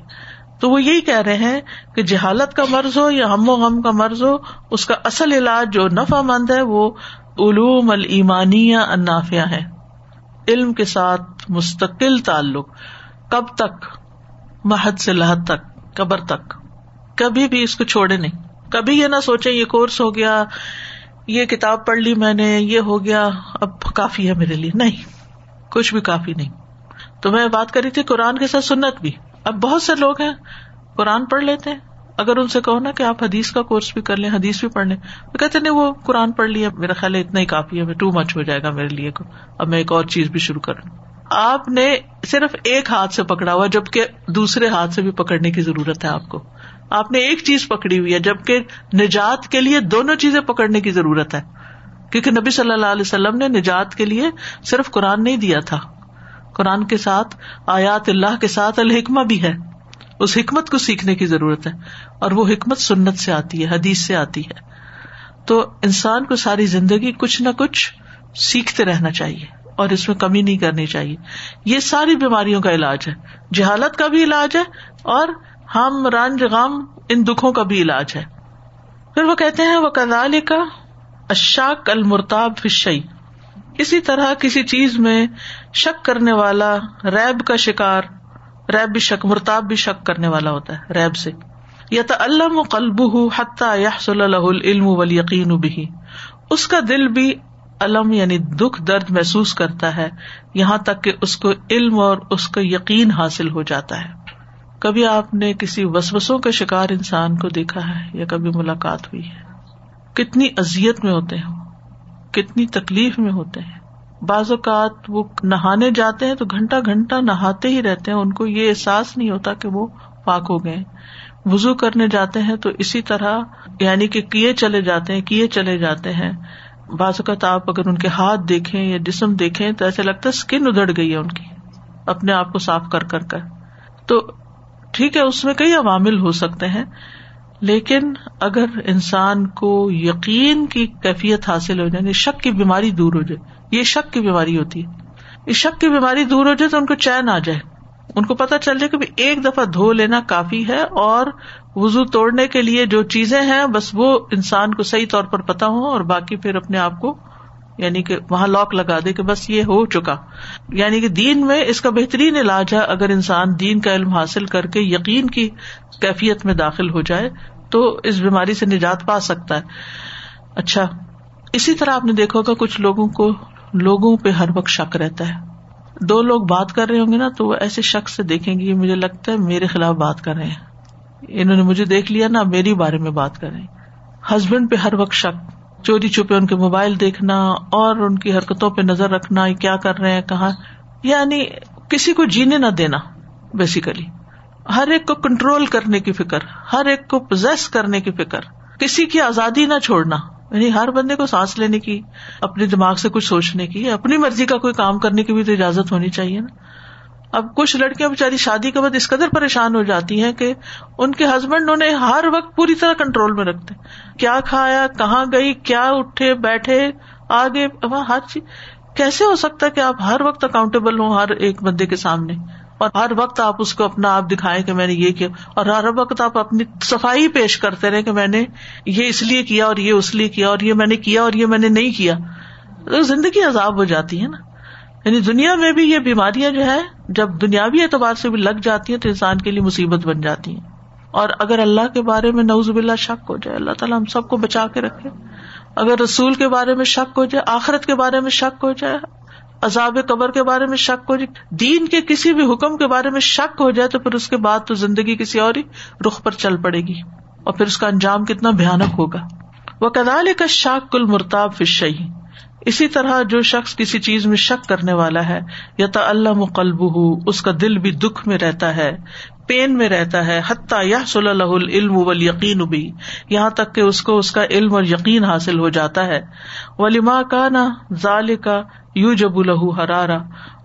A: تو وہ یہی کہہ رہے ہیں کہ جہالت کا مرض ہو یا ہم و غم کا مرض ہو، اس کا اصل علاج جو نفع مند ہے وہ علوم المانیہ انافیہ ہے۔ علم کے ساتھ مستقل تعلق، کب تک؟ محد سے لحد تک، قبر تک۔ کبھی بھی اس کو چھوڑے نہیں۔ کبھی یہ نہ سوچے یہ کورس ہو گیا، یہ کتاب پڑھ لی میں نے، یہ ہو گیا، اب کافی ہے میرے لیے۔ نہیں، کچھ بھی کافی نہیں۔ تو میں بات کری تھی قرآن کے ساتھ سنت بھی۔ اب بہت سے لوگ ہیں، قرآن پڑھ لیتے ہیں۔ اگر ان سے کہو نا کہ آپ حدیث کا کورس بھی کر لیں، حدیث بھی پڑھ لیں وہ کہتے نہیں، وہ قرآن پڑھ لیا میرا خیال ہے اتنا ہی کافی ہے ٹو مچ ہو جائے گا میرے لیے۔ اب میں ایک اور چیز بھی شروع کروں۔ آپ نے صرف ایک ہاتھ سے پکڑا ہوا، جبکہ دوسرے ہاتھ سے بھی پکڑنے کی ضرورت ہے آپ کو۔ آپ نے ایک چیز پکڑی ہوئی ہے، جبکہ نجات کے لیے دونوں چیزیں پکڑنے کی ضرورت ہے۔ کیونکہ نبی صلی اللہ علیہ وسلم نے نجات کے لیے صرف قرآن نہیں دیا تھا۔ قرآن کے ساتھ، آیات اللہ کے ساتھ الحکمہ بھی ہے۔ اس حکمت کو سیکھنے کی ضرورت ہے۔ اور وہ حکمت سنت سے آتی ہے، حدیث سے آتی ہے۔ تو انسان کو ساری زندگی کچھ نہ کچھ سیکھتے رہنا چاہیے اور اس میں کمی نہیں کرنی چاہیے۔ یہ ساری بیماریوں کا علاج ہے۔ جہالت کا بھی علاج ہے اور ہم رنج غم ان دکھوں کا بھی علاج ہے۔ پھر وہ کہتے ہیں وہ کدال کا اشاک المرتاب فشئی اسی طرح کسی چیز میں شک کرنے والا ریب کا شکار، ریب بھی شک، مرتاب بھی شک کرنے والا ہوتا ہے، ریب سے۔ یا تو اللہ قلب حتیٰ یا علم و یقین بھی اس کا دل بھی علم یعنی دکھ، درد محسوس کرتا ہے، یہاں تک کہ اس کو علم اور اس کا یقین حاصل ہو جاتا ہے۔ کبھی آپ نے کسی وسوسوں کے شکار انسان کو دیکھا ہے یا کبھی ملاقات ہوئی ہے؟ کتنی ازیت میں ہوتے ہیں، کتنی تکلیف میں ہوتے ہیں۔ بعض اوقات وہ نہانے جاتے ہیں تو گھنٹہ گھنٹہ نہاتے ہی رہتے ہیں، ان کو یہ احساس نہیں ہوتا کہ وہ پاک ہو گئے۔ وزو کرنے جاتے ہیں تو اسی طرح یعنی کہ کیے چلے جاتے ہیں، کیے چلے جاتے ہیں۔ بعض اوقات آپ اگر ان کے ہاتھ دیکھیں یا جسم دیکھیں تو ایسا لگتا ہے اسکن ادڑ گئی ہے ان کی، اپنے آپ کو صاف کر کر کر۔ تو ٹھیک ہے، اس میں کئی عوامل ہو سکتے ہیں، لیکن اگر انسان کو یقین کی کیفیت حاصل ہو جائے، شک کی بیماری دور ہو جائے، یہ شک کی بیماری ہوتی ہے۔ اس شک کی بیماری دور ہو جائے تو ان کو چین آ جائے۔ ان کو پتا چل جائے کہ ایک دفعہ دھو لینا کافی ہے اور وزو توڑنے کے لیے جو چیزیں ہیں، بس وہ انسان کو صحیح طور پر پتا ہو اور باقی پھر اپنے آپ کو یعنی کہ وہاں لاک لگا دے کہ بس یہ ہو چکا۔ یعنی کہ دین میں اس کا بہترین علاج ہے اگر انسان دین کا علم حاصل کر کے یقین کی کیفیت میں داخل ہو جائے تو اس بیماری سے نجات پا سکتا ہے۔ اچھا اسی طرح آپ نے دیکھا ہوگا کچھ لوگوں کو لوگوں پہ ہر وقت شک رہتا ہے۔ دو لوگ بات کر رہے ہوں گے نا تو وہ ایسے شخص سے دیکھیں گے مجھے لگتا ہے میرے خلاف بات کر رہے ہیں۔ انہوں نے مجھے دیکھ لیا نا، میری بارے میں بات کر رہے ہیں۔ ہسبینڈ پہ ہر وقت شک۔ چوری چھپے ان کے موبائل دیکھنا اور ان کی حرکتوں پہ نظر رکھنا کیا کر رہے ہیں، کہاں؟ یعنی کسی کو جینے نہ دینا بیسیکلی ہر ایک کو کنٹرول کرنے کی فکر، ہر ایک کو پوزیس کرنے کی فکر، کسی کی آزادی نہ چھوڑنا یعنی ہر بندے کو سانس لینے کی، اپنے دماغ سے کچھ سوچنے کی، اپنی مرضی کا کوئی کام کرنے کی بھی تو اجازت ہونی چاہیے نا۔ اب کچھ لڑکیاں بےچاری شادی کے بعد اس قدر پریشان ہو جاتی ہیں کہ ان کے ہسبینڈ انہیں ہر وقت پوری طرح کنٹرول میں رکھتے کیا کھایا، کہاں گئی، کیا اٹھے، بیٹھے، آگے ہر چیز۔ کیسے ہو سکتا ہے کہ آپ ہر وقت اکاؤنٹیبل ہوں ہر ایک بندے کے سامنے؟ اور ہر وقت آپ اس کو اپنا آپ دکھائے کہ میں نے یہ کیا۔ اور ہر وقت آپ اپنی صفائی پیش کرتے رہے کہ میں نے یہ اس لیے کیا اور یہ اس لیے کیا اور یہ میں نے کیا اور یہ میں نے نہیں کیا۔ زندگی عذاب ہو جاتی ہے نا۔ یعنی دنیا میں بھی یہ بیماریاں جو ہے جب دنیاوی اعتبار سے بھی لگ جاتی ہیں تو انسان کے لیے مصیبت بن جاتی ہیں۔ اور اگر اللہ کے بارے میں نوز باللہ شک ہو جائے، اللہ تعالیٰ ہم سب کو بچا کے رکھے۔ اگر رسول کے بارے میں شک ہو جائے، آخرت کے بارے میں شک ہو جائے، عذاب قبر کے بارے میں شک ہو جائے، دین کے کسی بھی حکم کے بارے میں شک ہو جائے، تو پھر اس کے بعد تو زندگی کسی اور ہی رخ پر چل پڑے گی۔ اور پھر اس کا انجام کتنا بھیانک ہوگا۔ وہ کدال کا شاک کل مرتاب فشی اسی طرح جو شخص کسی چیز میں شک کرنے والا ہے یا تو اللہ مقلب اس کا دل بھی دکھ میں رہتا ہے، پین میں رہتا ہے، حتیٰ یا صلی اللہ علم و یقین بھی۔ یہاں تک کہ اس کو اس کا علم اور یقین حاصل ہو جاتا ہے۔ ولیما کا نا ظال کا یو جب الہ ہرارا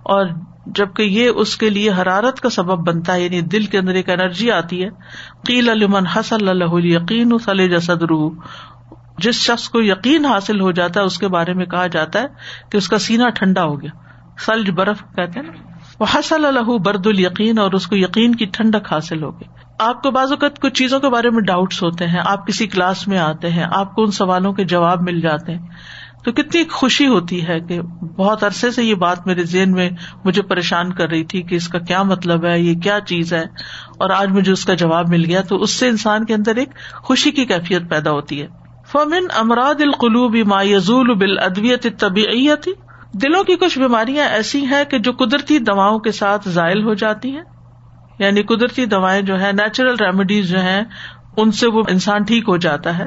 A: اور جبکہ یہ اس کے لیے حرارت کا سبب بنتا ہے یعنی دل کے اندر ایک انرجی آتی ہے۔ قیل المن حسل اللہ یقین جسد روح جس شخص کو یقین حاصل ہو جاتا ہے، اس کے بارے میں کہا جاتا ہے کہ اس کا سینا ٹھنڈا ہو گیا۔ سلج برف کہتے نا۔ وہ حسل الح برد القین اور اس کو یقین کی ٹھنڈک حاصل ہو گئی۔ آپ کو بعض اوقات کچھ چیزوں کے بارے میں ڈاؤٹس ہوتے ہیں، آپ کسی کلاس میں آتے ہیں، آپ کو ان سوالوں کے جواب مل جاتے ہیں۔ تو کتنی خوشی ہوتی ہے کہ بہت عرصے سے یہ بات میرے ذہن میں مجھے پریشان کر رہی تھی کہ اس کا کیا مطلب ہے، یہ کیا چیز ہے۔ اور آج مجھے اس کا جواب مل گیا تو اس سے انسان کے اندر ایک خوشی کی کیفیت پیدا ہوتی ہے۔ فمن امراد القلوب ما یزول بال ادویت طبیعت دلوں کی کچھ بیماریاں ایسی ہیں کہ جو قدرتی دواؤں کے ساتھ ذائل ہو جاتی ہیں۔ یعنی قدرتی دوائیں جو ہے نیچرل ریمیڈیز جو ہیں، ان سے وہ انسان ٹھیک ہو جاتا ہے۔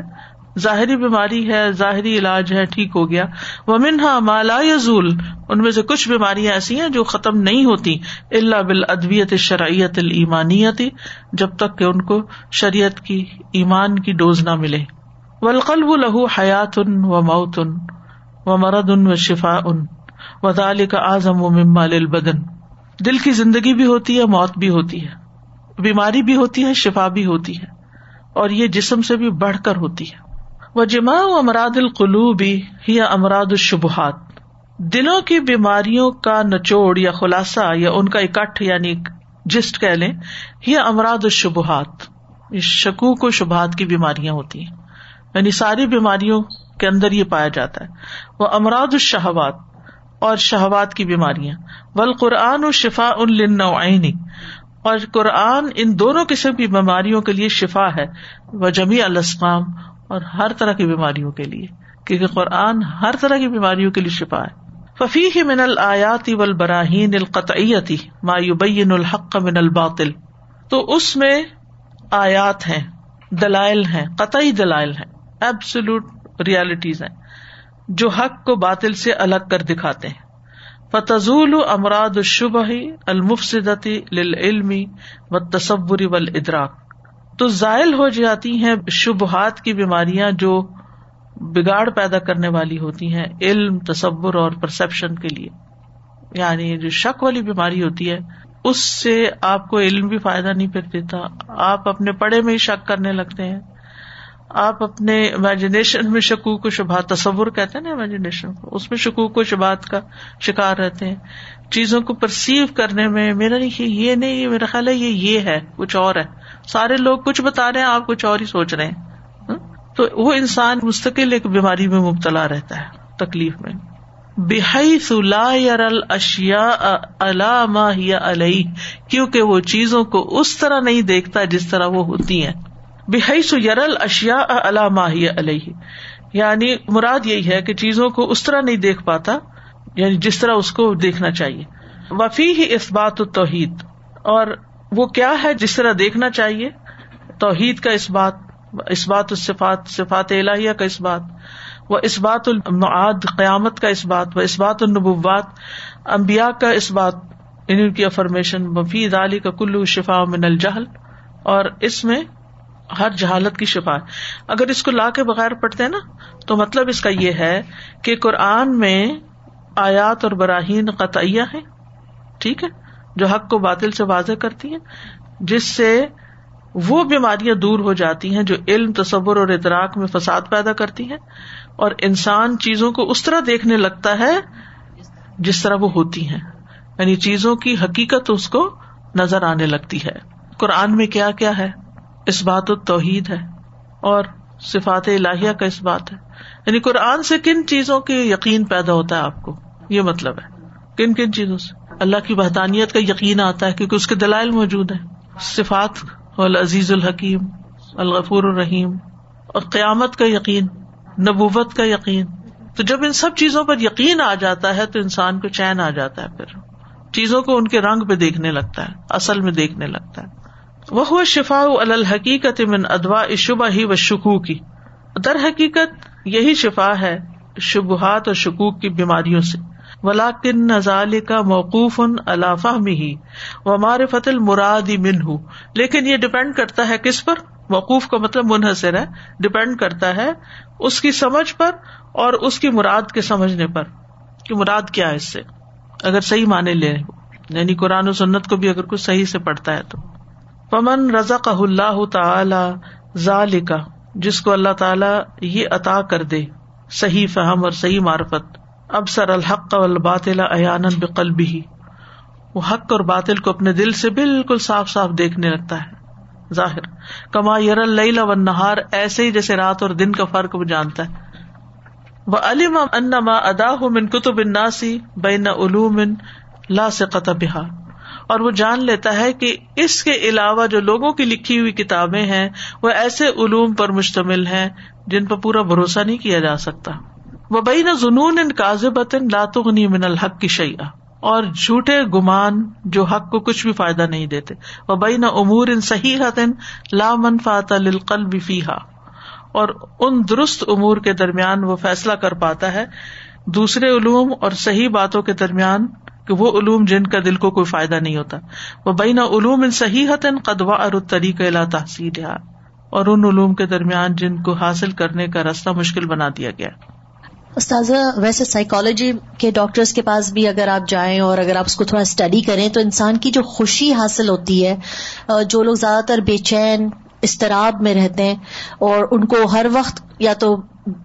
A: ظاہری بیماری ہے، ظاہری علاج ہے، ٹھیک ہو گیا۔ وہ منہا مالا یزول، ان میں سے کچھ بیماریاں ایسی ہیں جو ختم نہیں ہوتی اللہ بال ادویت شرعیت المانیتی جب تک کہ ان کو شریعت کی ایمان کی ڈوز نہ ملے۔ ولقلب لہو حیات ان و موت ان و مرد ان و شفا ان و دال کا اعظم و ممال البدن دل کی زندگی بھی ہوتی ہے، موت بھی ہوتی ہے۔ بیماری بھی ہوتی ہے، شفا بھی ہوتی ہے۔ اور یہ جسم سے بھی بڑھ کر ہوتی ہے۔ وہ جمع و امراد القلوبی یا امراد الشبہات۔ دلوں کی بیماریوں کا نچوڑ یا خلاصہ یا ان کا اکٹھ یعنی جسٹ کہہ لیں یا امراد الشبہات۔ شکوک و شبہات کی بیماریاں ہوتی ہیں۔ یعنی ساری بیماریوں کے اندر یہ پایا جاتا ہے۔ وہ امراد الشہوات اور شہوات کی بیماریاں۔ ول قرآن و شفا ان لن اور قرآن ان دونوں قسم کی بیماریوں کے لیے شفا ہے۔ وہ جمی الاسقام اور ہر طرح کی بیماریوں کے لیے۔ کیونکہ قرآن ہر طرح کی بیماریوں کے لیے شفا ہے۔ ففی من الیاتی ول براہین القطعیتی مایوبین الحق من الباطل۔ تو اس میں آیات ہیں، دلائل ہیں، قطعی دلائل ہیں۔ ایبسلوٹ ریالٹیز ہیں، جو حق کو باطل سے الگ کر دکھاتے ہیں۔ فتضول امراد شبہ المفسدتی للعلمی و تصوری و ادراک تو زائل ہو جاتی ہیں شبہات کی بیماریاں جو بگاڑ پیدا کرنے والی ہوتی ہیں علم، تصور اور پرسپشن کے لیے۔ یعنی جو شک والی بیماری ہوتی ہے، اس سے آپ کو علم بھی فائدہ نہیں پھر دیتا۔ آپ اپنے پڑھے میں ہی شک کرنے لگتے ہیں۔ آپ اپنے امیجنیشن میں شکوک و شبہات تصور کہتے ہیں نا امیجنیشن کو، اس میں شکوک و شبہات کا شکار رہتے ہیں۔ چیزوں کو پرسیو کرنے میں میرا نہیں، یہ نہیں میرا خیال ہے، یہ یہ ہے، کچھ اور ہے۔ سارے لوگ کچھ بتا رہے ہیں، آپ کچھ اور ہی سوچ رہے ہیں۔ تو وہ انسان مستقل ایک بیماری میں مبتلا رہتا ہے، تکلیف میں۔ بحی سلا اشیا علامہ علیہ، کیونکہ وہ چیزوں کو اس طرح نہیں دیکھتا جس طرح وہ ہوتی ہیں۔ سو یرل اشیا علامہ علیہ۔ یعنی مراد یہی ہے کہ چیزوں کو اس طرح نہیں دیکھ پاتا یعنی جس طرح اس کو دیکھنا چاہیے۔ وفی ہی اس بات توحید اور وہ کیا ہے جس طرح دیکھنا چاہیے؟ توحید کا اس بات اس بات صفات صفات الہیہ کا اس بات وہ اس بات المعاد، قیامت کا اس بات و اس بات النبوات امبیا کا اس بات ان کی افرمیشن وفید علی کا کلو شفا من الجہل، اور اس میں ہر جہالت کی شفا اگر اس کو لا کے بغیر پڑھتے نا، تو مطلب اس کا یہ ہے کہ قرآن میں آیات اور براہین قطعیہ ہے ٹھیک ہے؟ جو حق کو باطل سے واضح کرتی ہیں، جس سے وہ بیماریاں دور ہو جاتی ہیں، جو علم، تصور اور ادراک میں فساد پیدا کرتی ہیں۔ اور انسان چیزوں کو اس طرح دیکھنے لگتا ہے جس طرح وہ ہوتی ہیں۔ یعنی چیزوں کی حقیقت اس کو نظر آنے لگتی ہے۔ قرآن میں کیا کیا ہے؟ اس بات و توحید ہے اور صفات الہیہ کا اس بات ہے۔ یعنی قرآن سے کن چیزوں کے یقین پیدا ہوتا ہے آپ کو؟ یہ مطلب ہے۔ کن کن چیزوں سے؟ اللہ کی بحدانیت کا یقین آتا ہے کیونکہ اس کے دلائل موجود ہیں۔ صفات العزیز الحکیم، الغفور الرحیم اور قیامت کا یقین، نبوت کا یقین۔ تو جب ان سب چیزوں پر یقین آ جاتا ہے تو انسان کو چین آ جاتا ہے پھر۔ چیزوں کو ان کے رنگ پہ دیکھنے لگتا ہے، اصل میں دیکھنے لگتا ہے۔ وہ شفا الحقیقت من ادوا شبہ ہی و شکو کی در حقیقت یہی شفا ہے شبہات اور شکوک کی بیماریوں سے. ولاکن نزال کا موقوف ان الافہ میں ہی وہ فتل مراد من ہوں لیکن یہ ڈپینڈ کرتا ہے کس پر؟ موقوف کا مطلب منحصر ہے. ڈپینڈ کرتا ہے اس کی سمجھ پر اور اس کی مراد کے سمجھنے پر کہ مراد کیا ہے اس سے؟ اگر صحیح مانے لے یعنی قرآن و سنت کو بھی اگر کچھ صحیح سے پڑھتا ہے تو. پمن رضا کا اللہ تعالی ظال کا جس کو اللہ تعالی یہ عطا کر دے، صحیح فہم اور صحیح معرفت اب سر الحق الباطل ایانن بقل وہ حق اور باطل کو اپنے دل سے بالکل صاف صاف دیکھنے لگتا ہے۔ ظاہر، کما یر اللہ و نہار ایسے ہی جیسے رات اور دن کا فرق وہ جانتا ہے۔ وہ علم انما ادا من کتب الناسی بین علوم لا سے بہا اور وہ جان لیتا ہے کہ اس کے علاوہ جو لوگوں کی لکھی ہوئی کتابیں ہیں، وہ ایسے علوم پر مشتمل ہیں جن پر پورا بھروسہ نہیں کیا جا سکتا۔ وہ بئی نہ جنون ان کاز لاتغنی من الحق کی شعیٰ اور جھوٹے گمان جو حق کو کچھ بھی فائدہ نہیں دیتے۔ وہ بئی نہ امور ان صحیح لا منفاط القلب فیحا اور ان درست امور کے درمیان وہ فیصلہ کر پاتا ہے۔ دوسرے علوم اور صحیح باتوں کے درمیان کہ وہ علوم جن کا دل کو کوئی فائدہ نہیں ہوتا۔ وہ بین علوم ان صحیح قدوا اور طریق لا تحصیل اور ان علوم کے درمیان جن کو حاصل کرنے کا راستہ مشکل بنا دیا گیا۔
H: استاذہ، ویسے سائیکالوجی کے ڈاکٹرس کے پاس بھی اگر آپ جائیں اور اگر آپ اس کو تھوڑا اسٹڈی کریں، تو انسان کی جو خوشی حاصل ہوتی ہے جو لوگ زیادہ تر بے چین استراب میں رہتے ہیں اور ان کو ہر وقت یا تو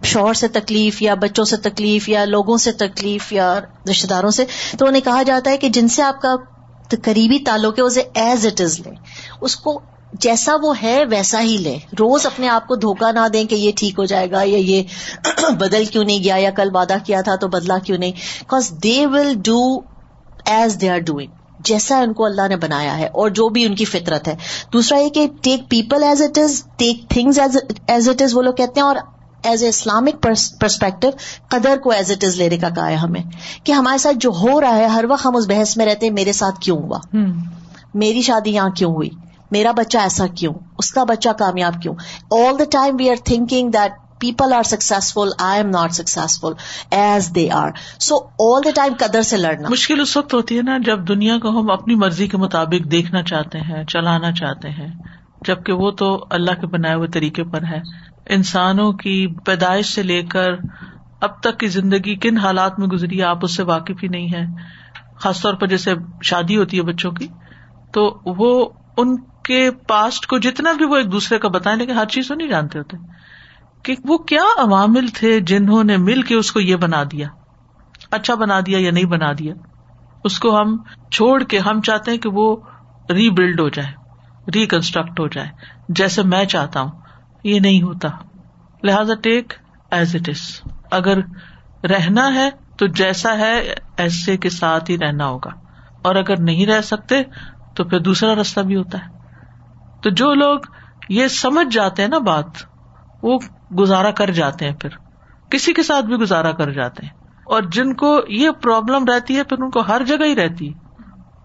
H: شوہر سے تکلیف یا بچوں سے تکلیف یا لوگوں سے تکلیف یا رشتے داروں سے، تو انہیں کہا جاتا ہے کہ جن سے آپ کا قریبی تعلق ہے، اسے ایز اٹ از لیں۔ اس کو جیسا وہ ہے، ویسا ہی لے روز اپنے آپ کو دھوکہ نہ دیں کہ یہ ٹھیک ہو جائے گا یا یہ بدل کیوں نہیں گیا یا کل وعدہ کیا تھا تو بدلا کیوں نہیں۔ Because they will do as they are doing جیسا ان کو اللہ نے بنایا ہے اور جو بھی ان کی فطرت ہے۔ دوسرا یہ کہ take people as it is take things as it is وہ لوگ کہتے ہیں اور ایز اے اسلامک پرسپیکٹو قدر کو ایز اٹ از لینے کا کہا ہے ہمیں کہ ہمارے ساتھ جو ہو رہا ہے ہر وقت ہم اس بحث میں رہتے ہیں میرے ساتھ کیوں ہوا؟ میری شادی یہاں کیوں ہوئی؟ میرا بچہ ایسا کیوں؟ اس کا بچہ کامیاب کیوں؟ All the time we are thinking that people are successful I am not successful as they are so all the time قدر سے لڑنا۔
A: مشکل اس وقت ہوتی ہے نا جب دنیا کو ہم اپنی مرضی کے مطابق دیکھنا چاہتے ہیں چلانا چاہتے ہیں جبکہ وہ تو اللہ کے بنائے ہوئے طریقے پر ہے۔ انسانوں کی پیدائش سے لے کر اب تک کی زندگی کن حالات میں گزری آپ اس سے واقف ہی نہیں ہے خاص طور پر جیسے شادی ہوتی ہے بچوں کی، تو وہ ان کے پاسٹ کو جتنا بھی وہ ایک دوسرے کا بتائیں، لیکن ہر چیز وہ نہیں جانتے ہوتے۔ کہ وہ کیا عوامل تھے جنہوں نے مل کے اس کو یہ بنا دیا۔ اچھا بنا دیا یا نہیں بنا دیا۔ اس کو ہم چھوڑ کے ہم چاہتے ہیں کہ وہ ری بلڈ ہو جائے، ریکنسٹرکٹ ہو جائے۔ جیسے میں چاہتا ہوں۔ یہ نہیں ہوتا۔ لہذا ٹیک ایز اٹ از اگر رہنا ہے تو جیسا ہے، ایسے کے ساتھ ہی رہنا ہوگا۔ اور اگر نہیں رہ سکتے تو پھر دوسرا راستہ بھی ہوتا ہے۔ تو جو لوگ یہ سمجھ جاتے ہیں نا بات، وہ گزارا کر جاتے ہیں پھر۔ کسی کے ساتھ بھی گزارا کر جاتے ہیں۔ اور جن کو یہ پرابلم رہتی ہے، پھر ان کو ہر جگہ ہی رہتی ہے۔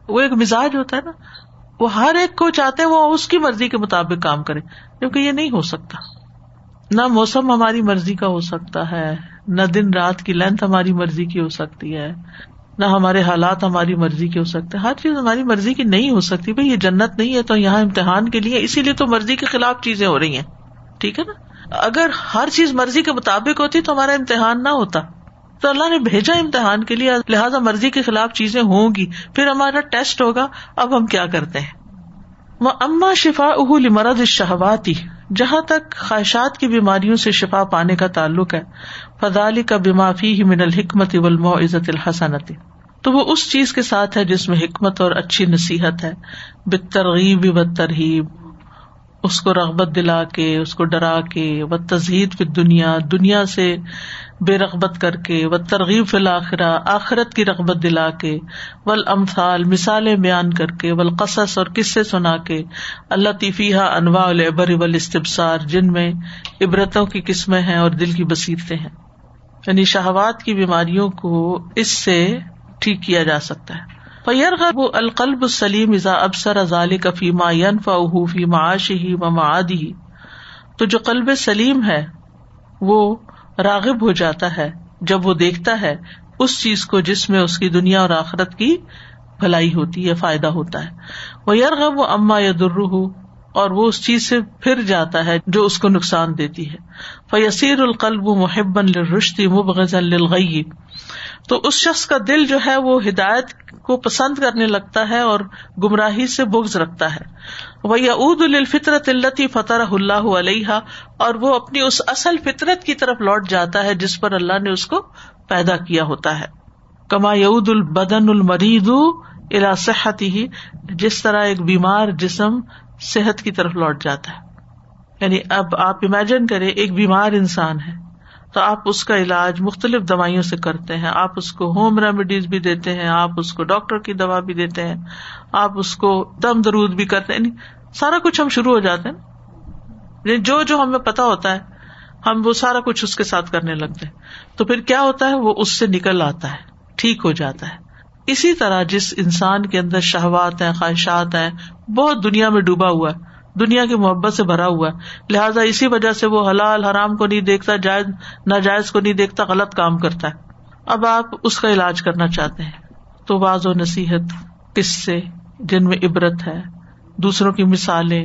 A: وہ ایک مزاج ہوتا ہے نا۔ وہ ہر ایک کو چاہتے ہیں، وہ اس کی مرضی کے مطابق کام کرے۔ کیونکہ یہ نہیں ہو سکتا۔ نہ موسم ہماری مرضی کا ہو سکتا ہے، نہ دن رات کی لینتھ ہماری مرضی کی ہو سکتی ہے، نہ ہمارے حالات ہماری مرضی کے ہو سکتے۔ ہر چیز ہماری مرضی کی نہیں ہو سکتی۔ بھائی یہ جنت نہیں ہے تو یہاں امتحان کے لیے اسی لیے تو مرضی کے خلاف چیزیں ہو رہی ہیں۔ ٹھیک ہے نا؟ اگر ہر چیز مرضی کے مطابق ہوتی تو ہمارا امتحان نہ ہوتا۔ تو اللہ نے بھیجا امتحان کے لیے، لہٰذا مرضی کے خلاف چیزیں ہوں گی۔ پھر ہمارا ٹیسٹ ہوگا۔ اب ہم کیا کرتے ہیں؟ وہ اما شفا اہ مرد شہواتی جہاں تک خواہشات کی بیماریوں سے شفا پانے کا تعلق ہے فضالی کا بیمافی ہی من الحکمت ولم عزت الحسنت تو وہ اس چیز کے ساتھ ہے جس میں حکمت اور اچھی نصیحت ہے بترغیب و ترغیب اس کو رغبت دلا کے، اس کو ڈرا کے و تزہید پھر دنیا دنیا سے بے رغبت کر کے و ترغیب فی الآخرہ آخرت کی رغبت دلا کے ول امثال مثالیں بیان کر کے ولقصص اور قصے سنا کے اللہ طفیحہ انواع العبر ول استبصار جن میں عبرتوں کی قسمیں ہیں اور دل کی بصیرتیں ہیں۔ یعنی شہوات کی بیماریوں کو اس سے ٹھیک کیا جا سکتا ہے۔ فیر القلب سلیم ازا ابسر ازال کا فیما ین فی فیما و معادی تو جو قلب سلیم ہے، وہ راغب ہو جاتا ہے۔ جب وہ دیکھتا ہے، اس چیز کو جس میں اس کی دنیا اور آخرت کی بھلائی ہوتی ہے، فائدہ ہوتا ہے۔ وہ یرغب وہ اما یا درہ اور وہ اس چیز سے پھر جاتا ہے جو اس کو نقصان دیتی ہے۔ فیسیر القلب محبن لرشتی مبغض للغی تو اس شخص کا دل جو ہے، وہ ہدایت کو پسند کرنے لگتا ہے اور گمراہی سے بغض رکھتا ہے۔ وہ یعود الفطرت التی فتح اللہ علیہ اور وہ اپنی اس اصل فطرت کی طرف لوٹ جاتا ہے جس پر اللہ نے اس کو پیدا کیا ہوتا ہے۔ کما یعود البدن المرید الا صحت ہی جس طرح ایک بیمار جسم صحت کی طرف لوٹ جاتا ہے۔ یعنی اب آپ امیجن کرے ایک بیمار انسان ہے۔ تو آپ اس کا علاج مختلف دوائیوں سے کرتے ہیں۔ آپ اس کو ہوم ریمیڈیز بھی دیتے ہیں، آپ اس کو ڈاکٹر کی دوا بھی دیتے ہیں، آپ اس کو دم درود بھی کرتے ہیں۔ یعنی سارا کچھ ہم شروع ہو جاتے ہیں۔ یعنی جو جو ہمیں پتا ہوتا ہے، ہم وہ سارا کچھ اس کے ساتھ کرنے لگتے ہیں تو پھر کیا ہوتا ہے؟ وہ اس سے نکل آتا ہے، ٹھیک ہو جاتا ہے۔ اسی طرح جس انسان کے اندر شہوات ہیں، خواہشات ہیں، بہت دنیا میں ڈوبا ہوا ہے۔ دنیا کی محبت سے بھرا ہوا ہے۔ لہٰذا اسی وجہ سے وہ حلال حرام کو نہیں دیکھتا، جائز، ناجائز کو نہیں دیکھتا، غلط کام کرتا ہے۔ اب آپ اس کا علاج کرنا چاہتے ہیں۔ تو بعض و نصیحت کس سے جن میں عبرت ہے؟ دوسروں کی مثالیں۔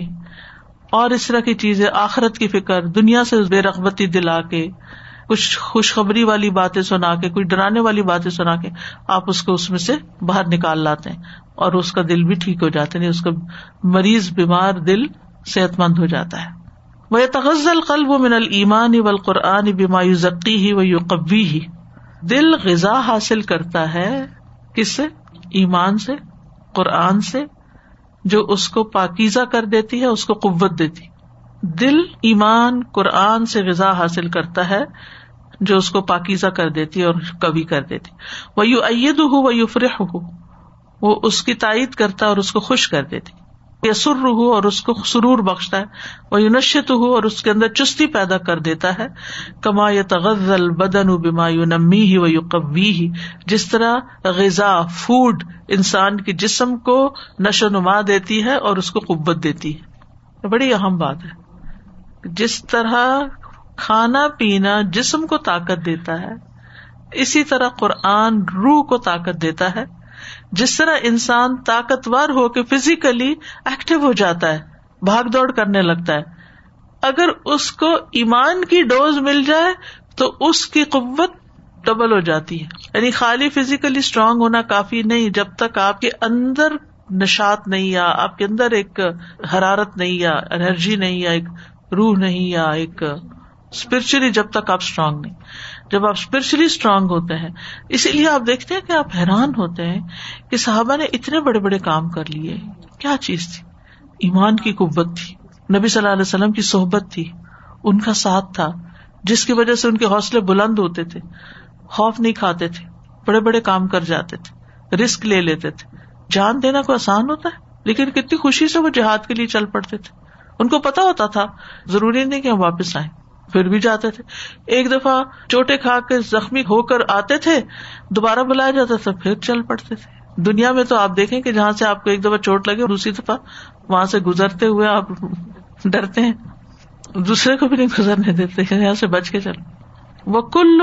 A: اور اس طرح کی چیزیں، آخرت کی فکر، دنیا سے بے رغبتی دلا کے، کچھ خوشخبری والی باتیں سنا کے کچھ ڈرانے والی باتیں سنا کے، آپ اس کو اس میں سے باہر نکال لاتے ہیں۔ اور اس کا دل بھی ٹھیک ہو جاتا ہے یعنی اس کا مریض، بیمار دل صحت مند ہو جاتا ہے۔ وہ تغزل قلب و من المان و القرآن بیما ذکی ہی و یوقبی ہی دل غذا حاصل کرتا ہے کس سے؟ ایمان سے، قرآن سے، جو اس کو پاکیزہ کر دیتی ہے، اس کو قوت دیتی۔ دل ایمان، قرآن سے غذا حاصل کرتا ہے، جو اس کو پاکیزہ کر دیتی اور کبھی کر دیتی۔ وہ یو عید ہو وہ یو فرح ہو وہ اس کی تائید کرتا اور اس کو خوش کر دیتی۔ یا سر ہو اور اس کو سرور بخشتا ہے۔ وہ یونشت ہو اور اس کے اندر چستی پیدا کر دیتا ہے۔ کما یا تغزل بدن بیما یو نمی ہی و یو ہی جس طرح غذا فوڈ انسان کی جسم کو نشو نما دیتی ہے اور اس کو قبت دیتی ہے۔ بڑی اہم بات ہے۔ جس طرح کھانا پینا جسم کو طاقت دیتا ہے، اسی طرح قرآن روح کو طاقت دیتا ہے۔ جس طرح انسان طاقتور ہو کے فزیکلی ایکٹیو ہو جاتا ہے، بھاگ دوڑ کرنے لگتا ہے۔ اگر اس کو ایمان کی ڈوز مل جائے تو اس کی قوت ڈبل ہو جاتی ہے۔ یعنی خالی فزیکلی اسٹرانگ ہونا کافی نہیں، جب تک آپ کے اندر نشات نہیں یا آپ کے اندر ایک حرارت نہیں یا انرجی نہیں یا ایک روح نہیں یا ایک اسپرچلی جب تک آپ اسٹرانگ نہیں۔ جب آپ اسپرچلی اسٹرانگ ہوتے ہیں، اسی لیے آپ دیکھتے ہیں کہ آپ حیران ہوتے ہیں کہ صحابہ نے اتنے بڑے بڑے کام کر لیے۔ کیا چیز تھی؟ ایمان کی قوت تھی۔ نبی صلی اللہ علیہ وسلم کی صحبت تھی۔ ان کا ساتھ تھا، جس کی وجہ سے ان کے حوصلے بلند ہوتے تھے۔ خوف نہیں کھاتے تھے۔ بڑے بڑے کام کر جاتے تھے۔ رسک لے لیتے تھے۔ جان دینا کو آسان ہوتا ہے، لیکن کتنی خوشی سے وہ جہاد کے لیے چل پڑتے تھے۔ ان کو پتا ہوتا تھا، ضروری نہیں کہ ہم واپس آئیں۔ پھر بھی جاتے تھے۔ ایک دفعہ چوٹے کھا کے زخمی ہو کر آتے تھے، دوبارہ بلایا جاتا تھا، پھر چل پڑتے تھے۔ دنیا میں تو آپ دیکھیں کہ جہاں سے آپ کو ایک دفعہ چوٹ لگے دوسری دفعہ وہاں سے گزرتے ہوئے آپ ڈرتے ہیں۔ دوسرے کو بھی نہیں گزرنے دیتے، یہاں سے بچ کے چل وہ کل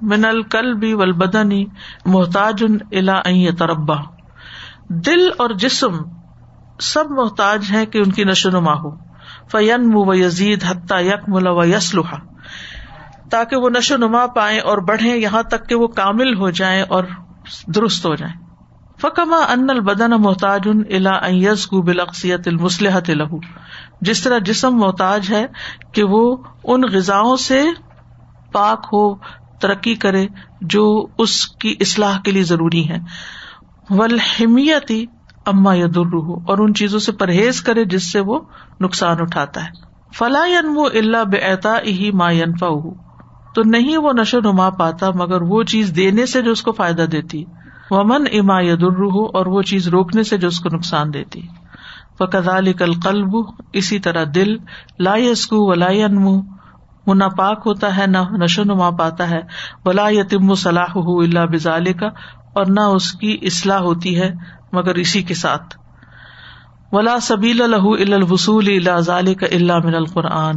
A: من الکل بھی ول محتاج ان الا تربا دل اور جسم سب محتاج ہیں کہ ان کی نشو نما ہو۔ فین و یزید حتیٰ یک ملا و یسلوحا تاکہ وہ نشو نما پائے اور بڑھے یہاں تک کہ وہ کامل ہو جائیں اور درست ہو جائیں۔ فکما ان البدن محتاج ان الا یز کو بلقسیت المسلحت لہو جس طرح جسم محتاج ہے کہ وہ ان غذاؤں سے پاک ہو، ترقی کرے جو اس کی اصلاح کے لیے ضروری ہے ولحمیتی اما یا در ہو اور ان چیزوں سے پرہیز کرے جس سے وہ نقصان اٹھاتا ہے۔ فلاح انمو اللہ بے ہی ما ینفا تو نہیں وہ نشو نما پاتا، مگر وہ چیز دینے سے جو اس کو فائدہ دیتی۔ ومن اما یا در ہو اور وہ چیز روکنے سے جو اس کو نقصان دیتی۔ فکال کل قلب اسی طرح دل۔ لا یسکو و لا انمو وہ نہ پاک ہوتا ہے، نہ نشو نما پاتا ہے۔ ولا یتم صلاح اللہ بزال کا اور نہ اس کی اصلاح ہوتی ہے مگر اسی کے ساتھ۔ ولا سبیل الح الوصول اللہ ضال کا اللہ من القرآن۔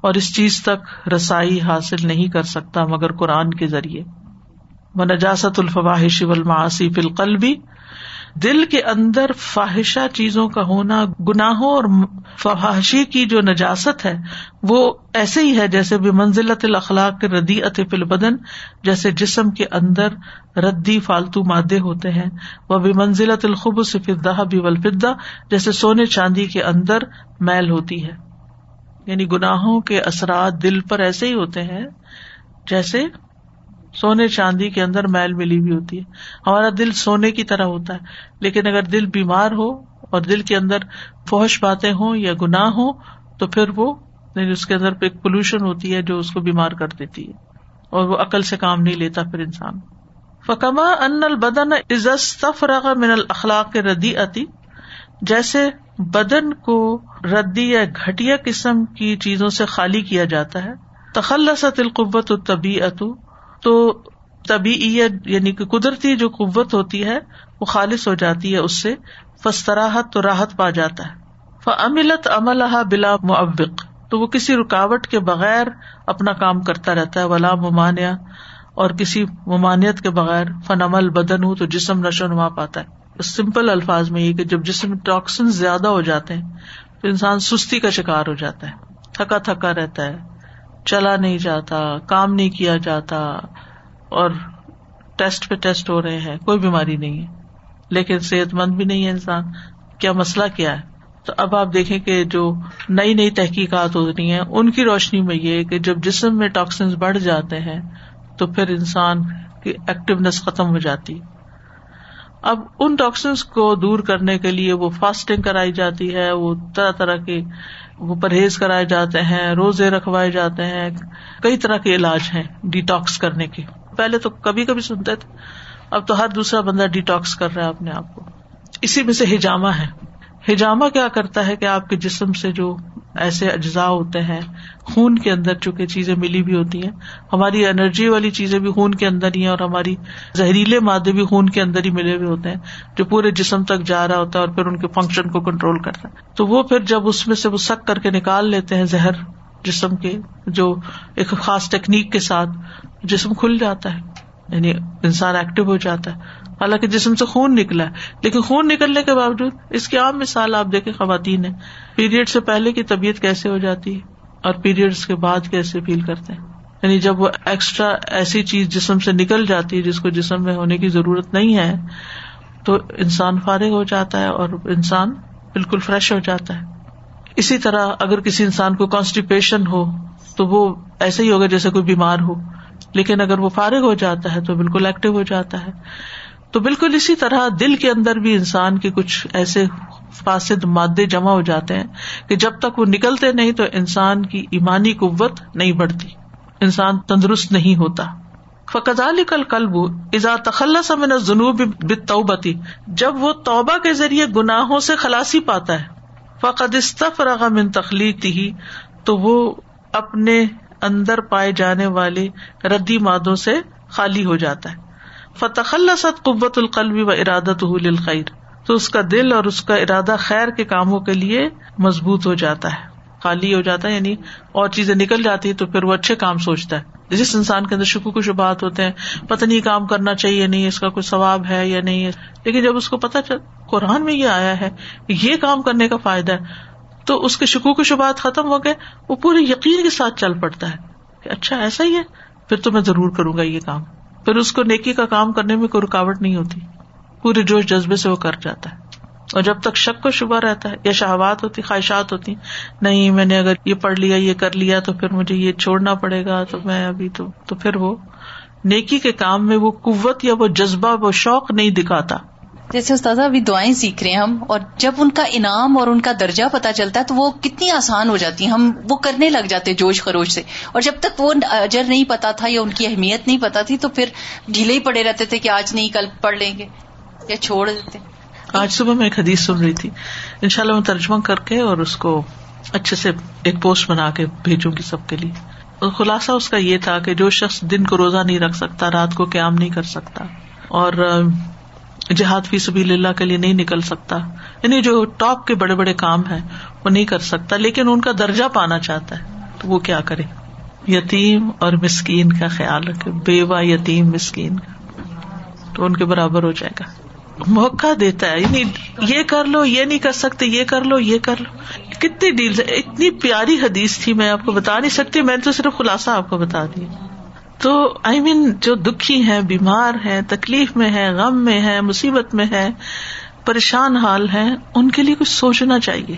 A: اور اس چیز تک رسائی حاصل نہیں کر سکتا مگر قرآن کے ذریعے۔ و نجاست الفواہش والمعاصی فی القلبی دل کے اندر فواہشہ چیزوں کا ہونا، گناہوں اور فواہشی کی جو نجاست ہے، وہ ایسے ہی ہے جیسے بھی منزلت الاخلاق ردی فل بدن جیسے جسم کے اندر ردی فالتو مادے ہوتے ہیں۔ وہ بھی منزلت الخب صفدہ بھی ولفدہ جیسے سونے چاندی کے اندر میل ہوتی ہے۔ یعنی گناہوں کے اثرات دل پر ایسے ہی ہوتے ہیں جیسے سونے چاندی کے اندر میل ملی ہوئی ہوتی ہے۔ ہمارا دل سونے کی طرح ہوتا ہے، لیکن اگر دل بیمار ہو اور دل کے اندر فوش باتیں ہوں یا گناہ ہو تو پھر وہ یعنی اس کے اندر ایک پولوشن ہوتی ہے جو اس کو بیمار کر دیتی ہے۔ اور وہ عقل سے کام نہیں لیتا پھر انسان۔ فکما ان البدن من الخلاق ردی اتی جیسے بدن کو ردی یا گٹیا قسم کی چیزوں سے خالی کیا جاتا ہے، تخلصت القبت الطبی اتو تو طبی یعنی کہ قدرتی جو قوت ہوتی ہے، وہ خالص ہو جاتی ہے، اس سے فستراہت تو راحت پا جاتا ہے۔ فملت عمل بلا معوق۔ تو وہ کسی رکاوٹ کے بغیر اپنا کام کرتا رہتا ہے۔ ولا ممانعہ اور کسی ممانعت کے بغیر فن عمل بدن ہو تو جسم نشو نما پاتا ہے۔ سمپل الفاظ میں یہ کہ جب جسم ٹاکسن زیادہ ہو جاتے ہیں، تو انسان سستی کا شکار ہو جاتا ہے۔ تھکا تھکا رہتا ہے۔ چلا نہیں جاتا، کام نہیں کیا جاتا، اور ٹیسٹ پہ ٹیسٹ ہو رہے ہیں، کوئی بیماری نہیں ہے۔ لیکن صحت مند بھی نہیں ہے انسان۔ کیا مسئلہ کیا ہے؟ تو اب آپ دیکھیں کہ جو نئی نئی تحقیقات ہو رہی ہیں، ان کی روشنی میں یہ کہ جب جسم میں ٹاکسنس بڑھ جاتے ہیں، تو پھر انسان کی ایکٹیونیس ختم ہو جاتی۔ اب ان ٹاکسنس کو دور کرنے کے لیے وہ فاسٹنگ کرائی جاتی ہے، وہ طرح طرح کے وہ پرہیز کرائے جاتے ہیں، روزے رکھوائے جاتے ہیں، کئی طرح کے علاج ہیں ڈیٹاکس کرنے کے۔ پہلے تو کبھی کبھی سنتے تھے، اب تو ہر دوسرا بندہ ڈیٹاکس کر رہا ہے اپنے آپ کو۔ اسی میں سے ہجامہ ہے۔ ہجامہ کیا کرتا ہے کہ آپ کے جسم سے جو ایسے اجزاء ہوتے ہیں، خون کے اندر چونکہ چیزیں ملی بھی ہوتی ہیں، ہماری انرجی والی چیزیں بھی خون کے اندر ہی ہیں اور ہماری زہریلے مادے بھی خون کے اندر ہی ملے ہوئے ہوتے ہیں، جو پورے جسم تک جا رہا ہوتا ہے اور پھر ان کے فنکشن کو کنٹرول کرتا ہے۔ تو وہ پھر جب اس میں سے وہ سک کر کے نکال لیتے ہیں زہر جسم کے، جو ایک خاص ٹیکنیک کے ساتھ جسم کھل جاتا ہے یعنی انسان ایکٹیو ہو جاتا ہے۔ حالانکہ جسم سے خون نکلا ہے۔ لیکن خون نکلنے کے باوجود اس کی عام مثال آپ دیکھیں خواتین ہے پیریڈ سے پہلے کی طبیعت کیسے ہو جاتی ہے اور پیریڈ کے بعد کیسے فیل کرتے ہیں؟ یعنی جب وہ ایکسٹرا ایسی چیز جسم سے نکل جاتی ہے جس کو جسم میں ہونے کی ضرورت نہیں ہے، تو انسان فارغ ہو جاتا ہے اور انسان بالکل فریش ہو جاتا ہے۔ اسی طرح اگر کسی انسان کو کانسٹیپیشن ہو، تو وہ ایسے ہی ہوگا جیسے کوئی بیمار ہو۔ لیکن اگر وہ فارغ ہو جاتا ہے تو بالکل ایکٹیو ہو جاتا ہے۔ تو بالکل اسی طرح دل کے اندر بھی انسان کے کچھ ایسے فاسد مادے جمع ہو جاتے ہیں کہ جب تک وہ نکلتے نہیں تو انسان کی ایمانی قوت نہیں بڑھتی، انسان تندرست نہیں ہوتا۔ فقط علی کل کلب ازا تخلص من جنوب توبتی جب وہ توبہ کے ذریعے گناہوں سے خلاسی پاتا ہے۔ فقد استفرغ من تخلیق ہی تو وہ اپنے اندر پائے جانے والے ردی مادوں سے خالی ہو جاتا ہے۔ فتح قوت القلبی و ارادت خیر تو اس کا دل اور اس کا ارادہ خیر کے کاموں کے لیے مضبوط ہو جاتا ہے، خالی ہو جاتا ہے یعنی اور چیزیں نکل جاتی ہے تو پھر وہ اچھے کام سوچتا ہے۔ جس انسان کے اندر شکو کو شبات ہوتے ہیں، پتہ نہیں کام کرنا چاہیے، نہیں اس کا کوئی ثواب ہے یا نہیں ہے۔ لیکن جب اس کو پتا چل، قرآن میں یہ آیا ہے کہ یہ کام کرنے کا فائدہ ہے، تو اس کے شکو کو شبات ختم ہو گئے وہ پورے یقین کے ساتھ چل پڑتا ہے کہ اچھا ایسا ہی ہے، پھر تو میں ضرور کروں گا یہ کام۔ پھر اس کو نیکی کا کام کرنے میں کوئی رکاوٹ نہیں ہوتی۔ پورے جوش جذبے سے وہ کر جاتا ہے۔ اور جب تک شک کو شبہ رہتا ہے یا شہوات ہوتی، خواہشات ہوتی، نہیں، میں نے اگر یہ پڑھ لیا، یہ کر لیا، تو پھر مجھے یہ چھوڑنا پڑے گا، تو میں ابھی تو تو پھر وہ نیکی کے کام میں وہ قوت یا وہ جذبہ، وہ شوق نہیں دکھاتا۔
B: جیسے استاد ابھی دعائیں سیکھ رہے ہیں ہم، اور جب ان کا انعام اور ان کا درجہ پتا چلتا ہے تو وہ کتنی آسان ہو جاتی ہیں۔ ہم وہ کرنے لگ جاتے جوش خروش سے۔ اور جب تک وہ اجر نہیں پتا تھا یا ان کی اہمیت نہیں پتا تھی تو پھر ڈھیلے ہی پڑے رہتے تھے کہ آج نہیں، کل پڑھ لیں گے یا چھوڑ دیتے۔
A: آج صبح میں ایک حدیث سن رہی تھی۔ ان شاء اللہ میں ترجمہ کر کے اور اس کو اچھے سے ایک پوسٹ بنا کے بھیجوں گی سب کے لیے۔ خلاصہ اس کا یہ تھا کہ جو شخص دن کو روزہ نہیں رکھ سکتا، رات کو قیام نہیں کر سکتا، اور جہاد فی سبھی اللہ کے لیے نہیں نکل سکتا۔ یعنی جو ٹاپ کے بڑے بڑے کام ہے وہ نہیں کر سکتا، لیکن ان کا درجہ پانا چاہتا ہے۔ تو وہ کیا کرے؟ یتیم اور مسکین کا خیال رکھے بیوہ یتیم مسکین۔ کا تو ان کے برابر ہو جائے گا۔ موقع دیتا ہے یعنی یہ کر لو، یہ نہیں کر سکتے، یہ کر لو، یہ کر لو۔ کتنی ڈیل اتنی پیاری حدیث تھی، میں آپ کو بتا نہیں سکتی، میں نے تو صرف خلاصہ آپ کو بتا دیا۔ تو آئی I مین mean, جو دکھی ہے بیمار ہے تکلیف میں ہے غم میں ہے مصیبت میں ہے پریشان حال ہے ان کے لیے کچھ سوچنا چاہیے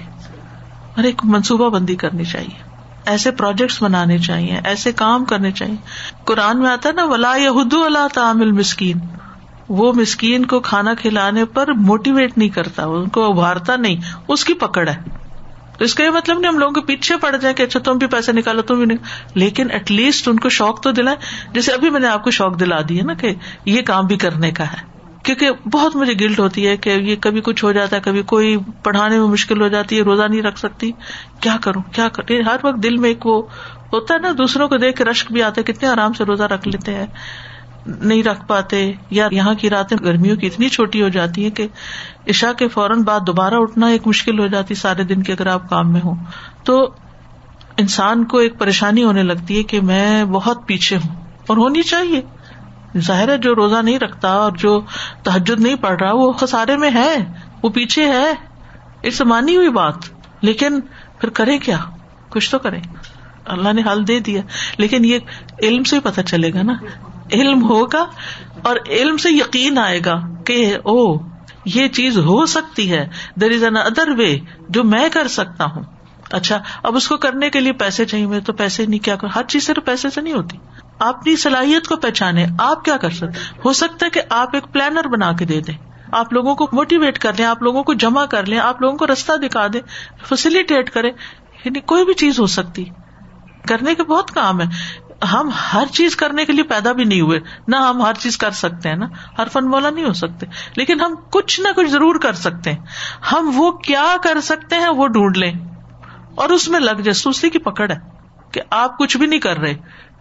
A: اور ایک منصوبہ بندی کرنی چاہیے۔ ایسے پروجیکٹس بنانے چاہیے ایسے کام کرنے چاہیے۔ قرآن میں آتا ہے نا ولا یہ اللہ تعمل مسکین وہ مسکین کو کھانا کھلانے پر موٹیویٹ نہیں کرتا ان کو ابھارتا نہیں اس کی پکڑ ہے۔ تو اس کا یہ مطلب نہیں ہم لوگوں کے پیچھے پڑ جائیں کہ اچھا تم بھی پیسے نکالو، تم بھی نکال لیکن ایٹ لیسٹ ان کو شوق تو دلائے۔ جیسے ابھی میں نے آپ کو شوق دلا دی ہے نا کہ یہ کام بھی کرنے کا ہے۔ کیونکہ بہت مجھے گلٹ ہوتی ہے کہ یہ کبھی کچھ ہو جاتا ہے، کبھی کوئی پڑھانے میں مشکل ہو جاتی ہے، روزہ نہیں رکھ سکتی۔ کیا کروں؟ کیا کر؟ ہر وقت دل میں ایک وہ ہوتا ہے نا، دوسروں کو دیکھ کے رشک بھی آتا ہے، کتنے آرام سے روزہ رکھ لیتے ہیں۔ نہیں رکھ پاتے یا یہاں کی راتیں گرمیوں کی اتنی چھوٹی ہو جاتی ہے کہ عشا کے فوراً بعد دوبارہ اٹھنا ایک مشکل ہو جاتی سارے دن کے اگر آپ کام میں ہوں۔ تو انسان کو ایک پریشانی ہونے لگتی ہے کہ میں بہت پیچھے ہوں اور ہونی چاہیے۔ ظاہر ہے جو روزہ نہیں رکھتا اور جو تحجد نہیں پڑ رہا وہ خسارے میں ہے، وہ پیچھے ہے۔ اس مانی ہوئی بات۔ لیکن پھر کرے کیا؟ کچھ تو کرے اللہ نے حل دے دیا۔ لیکن یہ علم سے پتہ چلے گا نا۔ علم ہوگا اور علم سے یقین آئے گا کہ او، یہ چیز ہو سکتی ہے۔ دیر از این ادر وے جو میں کر سکتا ہوں۔ اچھا اب اس کو کرنے کے لیے پیسے چاہیے میرے تو پیسے نہیں، کیا کر؟ ہر چیز صرف پیسے سے نہیں ہوتی۔ اپنی صلاحیت کو پہچانے، آپ کیا کر سکتے؟ ہو سکتا ہے کہ آپ ایک پلانر بنا کے دے دیں۔ آپ لوگوں کو موٹیویٹ کر لیں، آپ لوگوں کو جمع کر لیں، آپ لوگوں کو رستہ دکھا دیں فیسلٹیٹ کرے یعنی کوئی بھی چیز ہو سکتی۔ کرنے کے بہت کام ہے۔ ہم ہر چیز کرنے کے لیے پیدا بھی نہیں ہوئے۔ نہ ہم ہر چیز کر سکتے ہیں نا ہر فن مولا نہیں ہو سکتے۔ لیکن ہم کچھ نہ کچھ ضرور کر سکتے ہیں۔ ہم وہ کیا کر سکتے ہیں وہ ڈھونڈ لیں۔ اور اس میں لگ جائے سوسی کی پکڑ ہے کہ آپ کچھ بھی نہیں کر رہے۔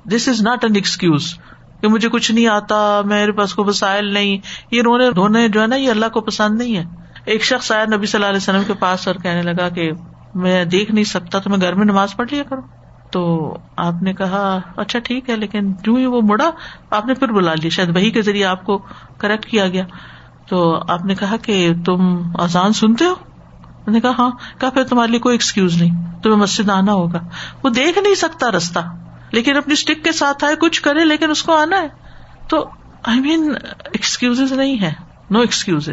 A: This is not an excuse کہ مجھے کچھ نہیں آتا، میرے پاس کو وسائل نہیں۔ یہ رونے، دھونے جو ہے نا، یہ اللہ کو پسند نہیں ہے۔ ایک شخص آیا نبی صلی اللہ علیہ وسلم کے پاس اور کہنے لگا کہ میں دیکھ نہیں سکتا، تو میں گھر میں نماز پڑھ لیا کروں۔ تو آپ نے کہا اچھا ٹھیک ہے، لیکن جو ہی وہ مڑا، آپ نے پھر بلا لیا، شاید وہی کے ذریعے آپ کو کریکٹ کیا گیا۔ تو آپ نے کہا کہ تم آزان سنتے ہو؟ نے کہا ہاں۔ کہا، پھر تمہارے لیے کوئی ایکسکیوز نہیں، تمہیں مسجد آنا ہوگا۔ وہ دیکھ نہیں سکتا رستہ لیکن اپنی اسٹک کے ساتھ آئے، کچھ کرے، لیکن اس کو آنا ہے۔ تو آئی مین ایکسکیوز نہیں ہے نو ایکسکیوز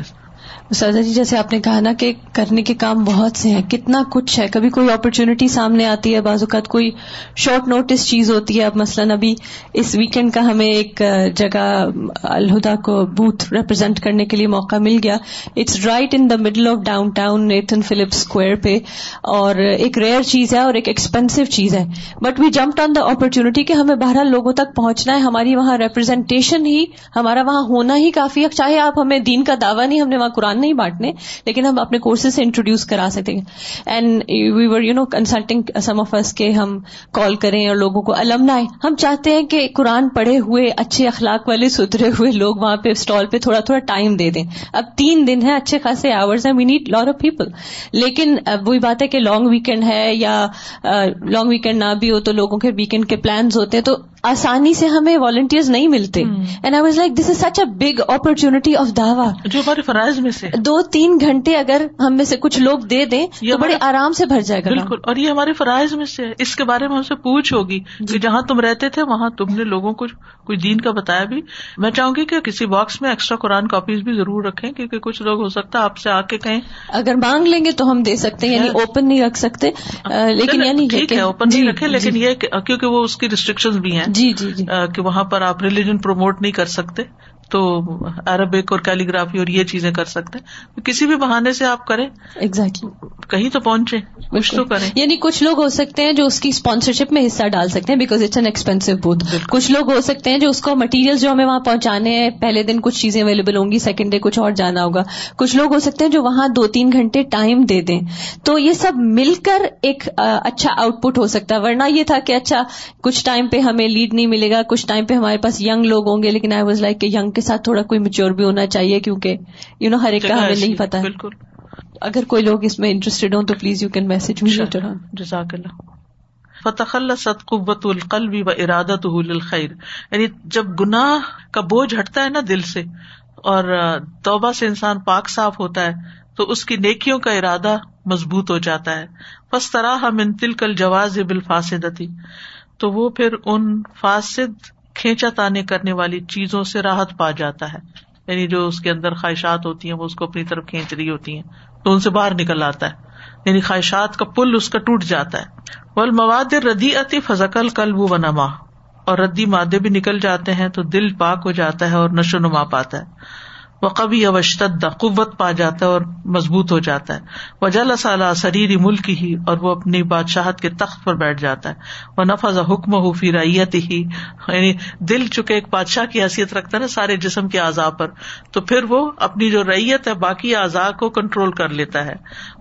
I: سردا جی جیسے آپ نے کہا نا کہ کرنے کے کام بہت سے ہیں، کتنا کچھ ہے۔ کبھی کوئی اپرچونٹی سامنے آتی ہے، بعض اوقات کوئی شارٹ نوٹس چیز ہوتی ہے۔ اب مثلاً ابھی اس ویکینڈ کا ہمیں ایک جگہ، الہدا کو بوتھ ریپرزینٹ کرنے کے لیے موقع مل گیا۔ It's right in the middle of downtown Nathan Phillip square پہ۔ اور ایک ریئر چیز ہے اور ایک ایکسپینسو چیز ہے۔ But we jump on the opportunity کہ ہمیں بہرحال لوگوں تک پہنچنا ہے۔ ہماری وہاں ریپرزینٹیشن ہی، ہمارا وہاں ہونا ہی کافی ہے۔ چاہے آپ ہمیں دین کا دعویٰ نہیں، ہم نے وہاں قرآن نہیں بانٹنے، لیکن ہم اپنے کورسز سے انٹروڈیوس کرا سکتے ہیں۔ And we were you know consulting some of us کے ہم کال کریں اور لوگوں کو علم نہ ہم چاہتے ہیں کہ قرآن پڑھے ہوئے، اچھے اخلاق والے ستھرے ہوئے لوگ وہاں پہ اسٹال پہ تھوڑا تھوڑا ٹائم دے دیں۔ اب تین دن ہے اچھے خاصے آورز ہیں we need lot of people لیکن وہی بات ہے کہ لانگ ویکینڈ ہے یا لانگ ویکینڈ نہ بھی ہو تو لوگوں کے ویکینڈ کے پلانز ہوتے ہیں۔ تو آسانی سے ہمیں والنٹیئر نہیں ملتے. And I was like this is such a big opportunity of داوا
A: جو ہمارے فرائض میں سے.
I: دو تین گھنٹے اگر ہم میں سے کچھ لوگ دے دیں تو بڑے آرام سے بھر جائے گا
A: بالکل. اور یہ ہمارے فرائض میں سے. اس کے بارے میں ہم سے پوچھ ہوگی کہ جہاں تم رہتے تھے وہاں تم نے لوگوں کو کوئی دین کا بتایا بھی. میں چاہوں گی کہ کسی باکس میں ایکسٹرا قرآن کاپیز بھی ضرور رکھیں کیونکہ کچھ لوگ ہو سکتا ہے آپ سے آ کے کہیں.
I: اگر مانگ لیں گے تو ہم دے سکتے ہیں یعنی اوپن نہیں رکھ سکتے. لیکن یعنی
A: ٹھیک ہے اوپن نہیں رکھے لیکن یہ کیونکہ وہ اس کی ریسٹرکشن بھی ہیں۔
I: جی جی جی۔
A: کہ وہاں پر آپ ریلیجن پروموٹ نہیں کر سکتے۔ تو عربک اور کیلیگرافی اور یہ چیزیں کر سکتے ہیں۔ کسی بھی بہانے سے آپ کریں۔
I: ایگزیکٹلی
A: کہیں تو پہنچے۔ کچھ تو کریں۔
I: یعنی کچھ لوگ ہو سکتے ہیں جو اس کی اسپانسرشپ میں حصہ ڈال سکتے ہیں because it's an expensive booth کچھ لوگ ہو سکتے ہیں جو اس کو مٹیریل جو ہمیں وہاں پہنچانے ہیں پہلے دن کچھ چیزیں اویلیبل ہوں گی سیکنڈ ڈے کچھ اور جانا ہوگا۔ کچھ لوگ ہو سکتے ہیں جو وہاں دو تین گھنٹے ٹائم دے دیں۔ تو یہ سب مل کر ایک اچھا آؤٹ پٹ ہو سکتا ہے۔ ورنہ یہ تھا کہ اچھا کچھ ٹائم پہ ہمیں لیڈ نہیں ملے گا۔ کچھ ٹائم پہ ہمارے پاس ینگ لوگ ہوں گے لیکن آئی واز لائک کہ ینگ کے ساتھ تھوڑا کوئی میچور بھی ہونا چاہیے کیونکہ یو نو ہر ایک کا ہمیں نہیں پتا۔
A: بالکل۔
I: اگر کوئی لوگ اس میں انٹرسٹیڈ ہوں تو پلیز یو کین میسج
A: جزاک اللہ فتح ست قوت القلب و ارادت خیر یعنی جب گناہ کا بوجھ ہٹتا ہے نا دل سے اور توبہ سے انسان پاک صاف ہوتا ہے تو اس کی نیکیوں کا ارادہ مضبوط ہو جاتا ہے۔ بس طرح ہم ان تل کل جواز بال فاسدتی تو وہ پھر ان فاسد کھینچا تانے کرنے والی چیزوں سے راحت پا جاتا ہے۔ یعنی جو اس کے اندر خواہشات ہوتی ہیں، وہ اس کو اپنی طرف کھینچ رہی ہوتی ہیں، تو ان سے باہر نکل آتا ہے۔ یعنی خواہشات کا پل اس کا ٹوٹ جاتا ہے۔ بول مواد ردی اتی فضکل کل و نما اور ردی مادے بھی نکل جاتے ہیں تو دل پاک ہو جاتا ہے اور نشو نما پاتا ہے۔ وہ کبھی اوشتدا قوت پا جاتا ہے اور مضبوط ہو جاتا ہے۔ وہ جل سالہ سریری ملک ہی اور وہ اپنی بادشاہت کے تخت پر بیٹھ جاتا ہے۔ وہ نفذ حکم ہو فی ریت ہی یعنی دل چکے ایک بادشاہ کی حیثیت رکھتا ہے نا سارے جسم کے اعضاء پر، تو پھر وہ اپنی جو ریت ہے، باقی اعضاء کو کنٹرول کر لیتا ہے۔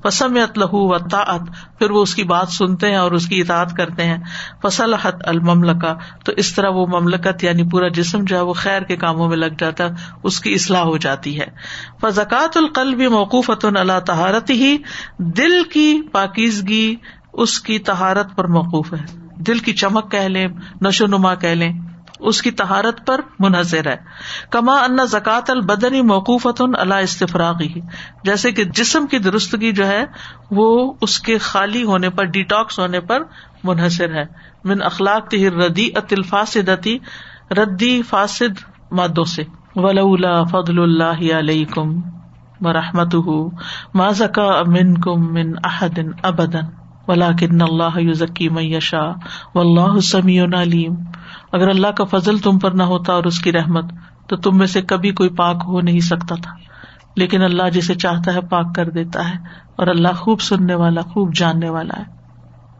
A: پسم لہو و تعت پھر وہ اس کی بات سنتے ہیں اور اس کی اطاعت کرتے ہیں۔ فصل حت المملکا تو اس طرح وہ مملکت یعنی پورا جسم جو ہے وہ خیر کے کاموں میں لگ جاتا ہے، اس کی اصلاح ہو جاتی ہے۔ فضکات القلب موقوف اللہ تہارت ہی دل کی پاکیزگی اس کی تہارت پر موقوف ہے۔ دل کی چمک کہہ لیں، نشو نما کہہ لیں، اس کی تہارت پر منحصر ہے۔ کما ان زکات البدنی موقوفت اللہ استفراغی جیسے کہ جسم کی درستگی جو ہے، وہ اس کے خالی ہونے پر، ڈیٹاکس ہونے پر منحصر ہے۔ من اخلاق ردی اتل فاسدتی ردی فاسد مادوں سے۔ ولولا فضل اللہ علیہ کم مرحمت ما زکا امن کم من احد ابدن ولا کن اللہ یوزکی میشا و اللہ سمیع علیم اگر اللہ کا فضل تم پر نہ ہوتا اور اس کی رحمت تو تم میں سے کبھی کوئی پاک ہو نہیں سکتا تھا لیکن اللہ جسے چاہتا ہے پاک کر دیتا ہے اور اللہ خوب سننے والا، خوب جاننے والا ہے۔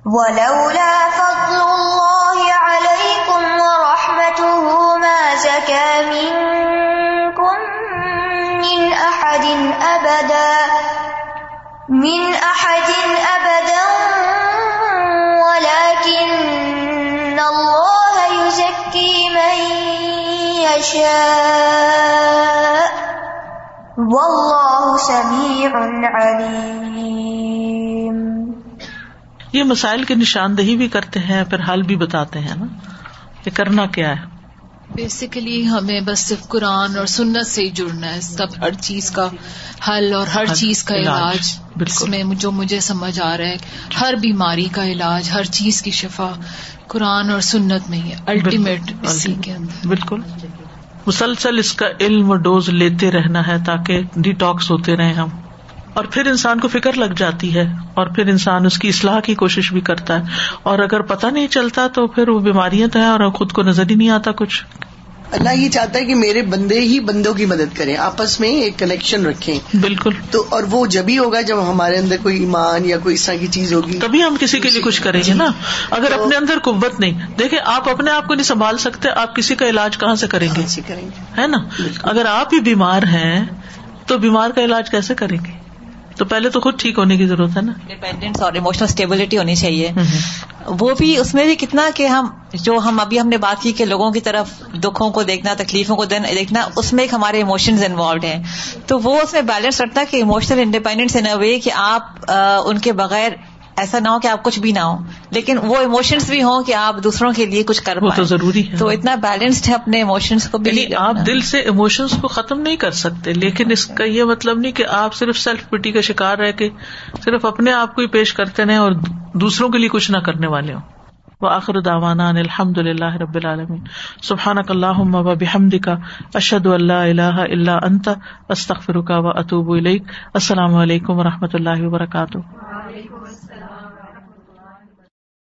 J: ولولا فضل الله أبدا، من أحد أبدا، ولكن الله يزكي من يشاء. والله سميع عليم.
A: یہ مسائل کی نشاندہی بھی کرتے ہیں، پھر حل بھی بتاتے ہیں نا کہ کرنا کیا ہے۔
B: بیسیکلی ہمیں بس صرف قرآن اور سنت سے ہی جڑنا ہے سب ہر چیز کا حل اور ہر چیز کا علاج اس میں جو مجھے سمجھ آ رہا ہے ہر بیماری کا علاج ہر چیز کی شفا قرآن اور سنت میں ہی الٹیمیٹ اسی کے اندر۔
A: بالکل۔ مسلسل اس کا علم ڈوز لیتے رہنا ہے تاکہ ڈیٹاکس ہوتے رہے ہم۔ اور پھر انسان کو فکر لگ جاتی ہے اور پھر انسان اس کی اصلاح کی کوشش بھی کرتا ہے اور اگر پتا نہیں چلتا تو پھر وہ بیماریاں تو ہیں اور خود کو نظر ہی نہیں آتا کچھ۔
F: اللہ یہ چاہتا ہے کہ میرے بندے ہی بندوں کی مدد کریں آپس میں ایک کنیکشن رکھیں۔
A: بالکل۔
F: تو اور وہ جب ہی ہوگا جب ہمارے اندر کوئی ایمان یا کوئی اس طرح کی چیز ہوگی۔
A: تبھی ہم کسی کے لیے کچھ کریں گے نا۔ اگر اپنے اندر قوت نہیں دیکھیں آپ اپنے آپ کو نہیں سنبھال سکتے آپ کسی کا علاج کہاں سے کریں گے؟ ہے نا؟ اگر آپ ہی بیمار ہیں تو بیمار کا علاج کیسے کریں گے؟ تو پہلے تو خود ٹھیک ہونے کی ضرورت ہے نا۔
C: ڈیپینڈینس اور ایموشنل اسٹیبلٹی ہونی چاہیے۔ وہ بھی اس میں بھی کتنا کہ ہم جو ہم ابھی ہم نے بات کی کہ لوگوں کی طرف دکھوں کو دیکھنا تکلیفوں کو دیکھنا اس میں ایک ہمارے ایموشنز انوالوڈ ہیں۔ تو وہ اس میں بیلنس رکھتا کہ ایموشنل انڈیپینڈینس ان وے کہ آپ ان کے بغیر ایسا نہ ہو کہ آپ کچھ بھی نہ ہو لیکن وہ ایموشنس بھی ہوں کہ آپ دوسروں کے لیے کچھ کر
A: تو ضروری ہے۔
C: تو اتنا بیلنسڈ ہے اپنے ایموشنس کو بھی۔
A: یعنی آپ دل سے ایموشنس کو ختم نہیں کر سکتے لیکن اس کا یہ مطلب نہیں کہ آپ صرف سیلف پٹی کا شکار رہ کے صرف اپنے آپ کو ہی پیش کرتے رہے اور دوسروں کے لیے کچھ نہ کرنے والے ہوں۔ وہ آخر داوانا الحمد اللہ رب العالمین۔ سبحان اللہ بحمد کا اشد اللہ اللہ اللہ انت استخر کا و اطوب السلام علیکم و رحمۃ اللہ وبرکاتہ۔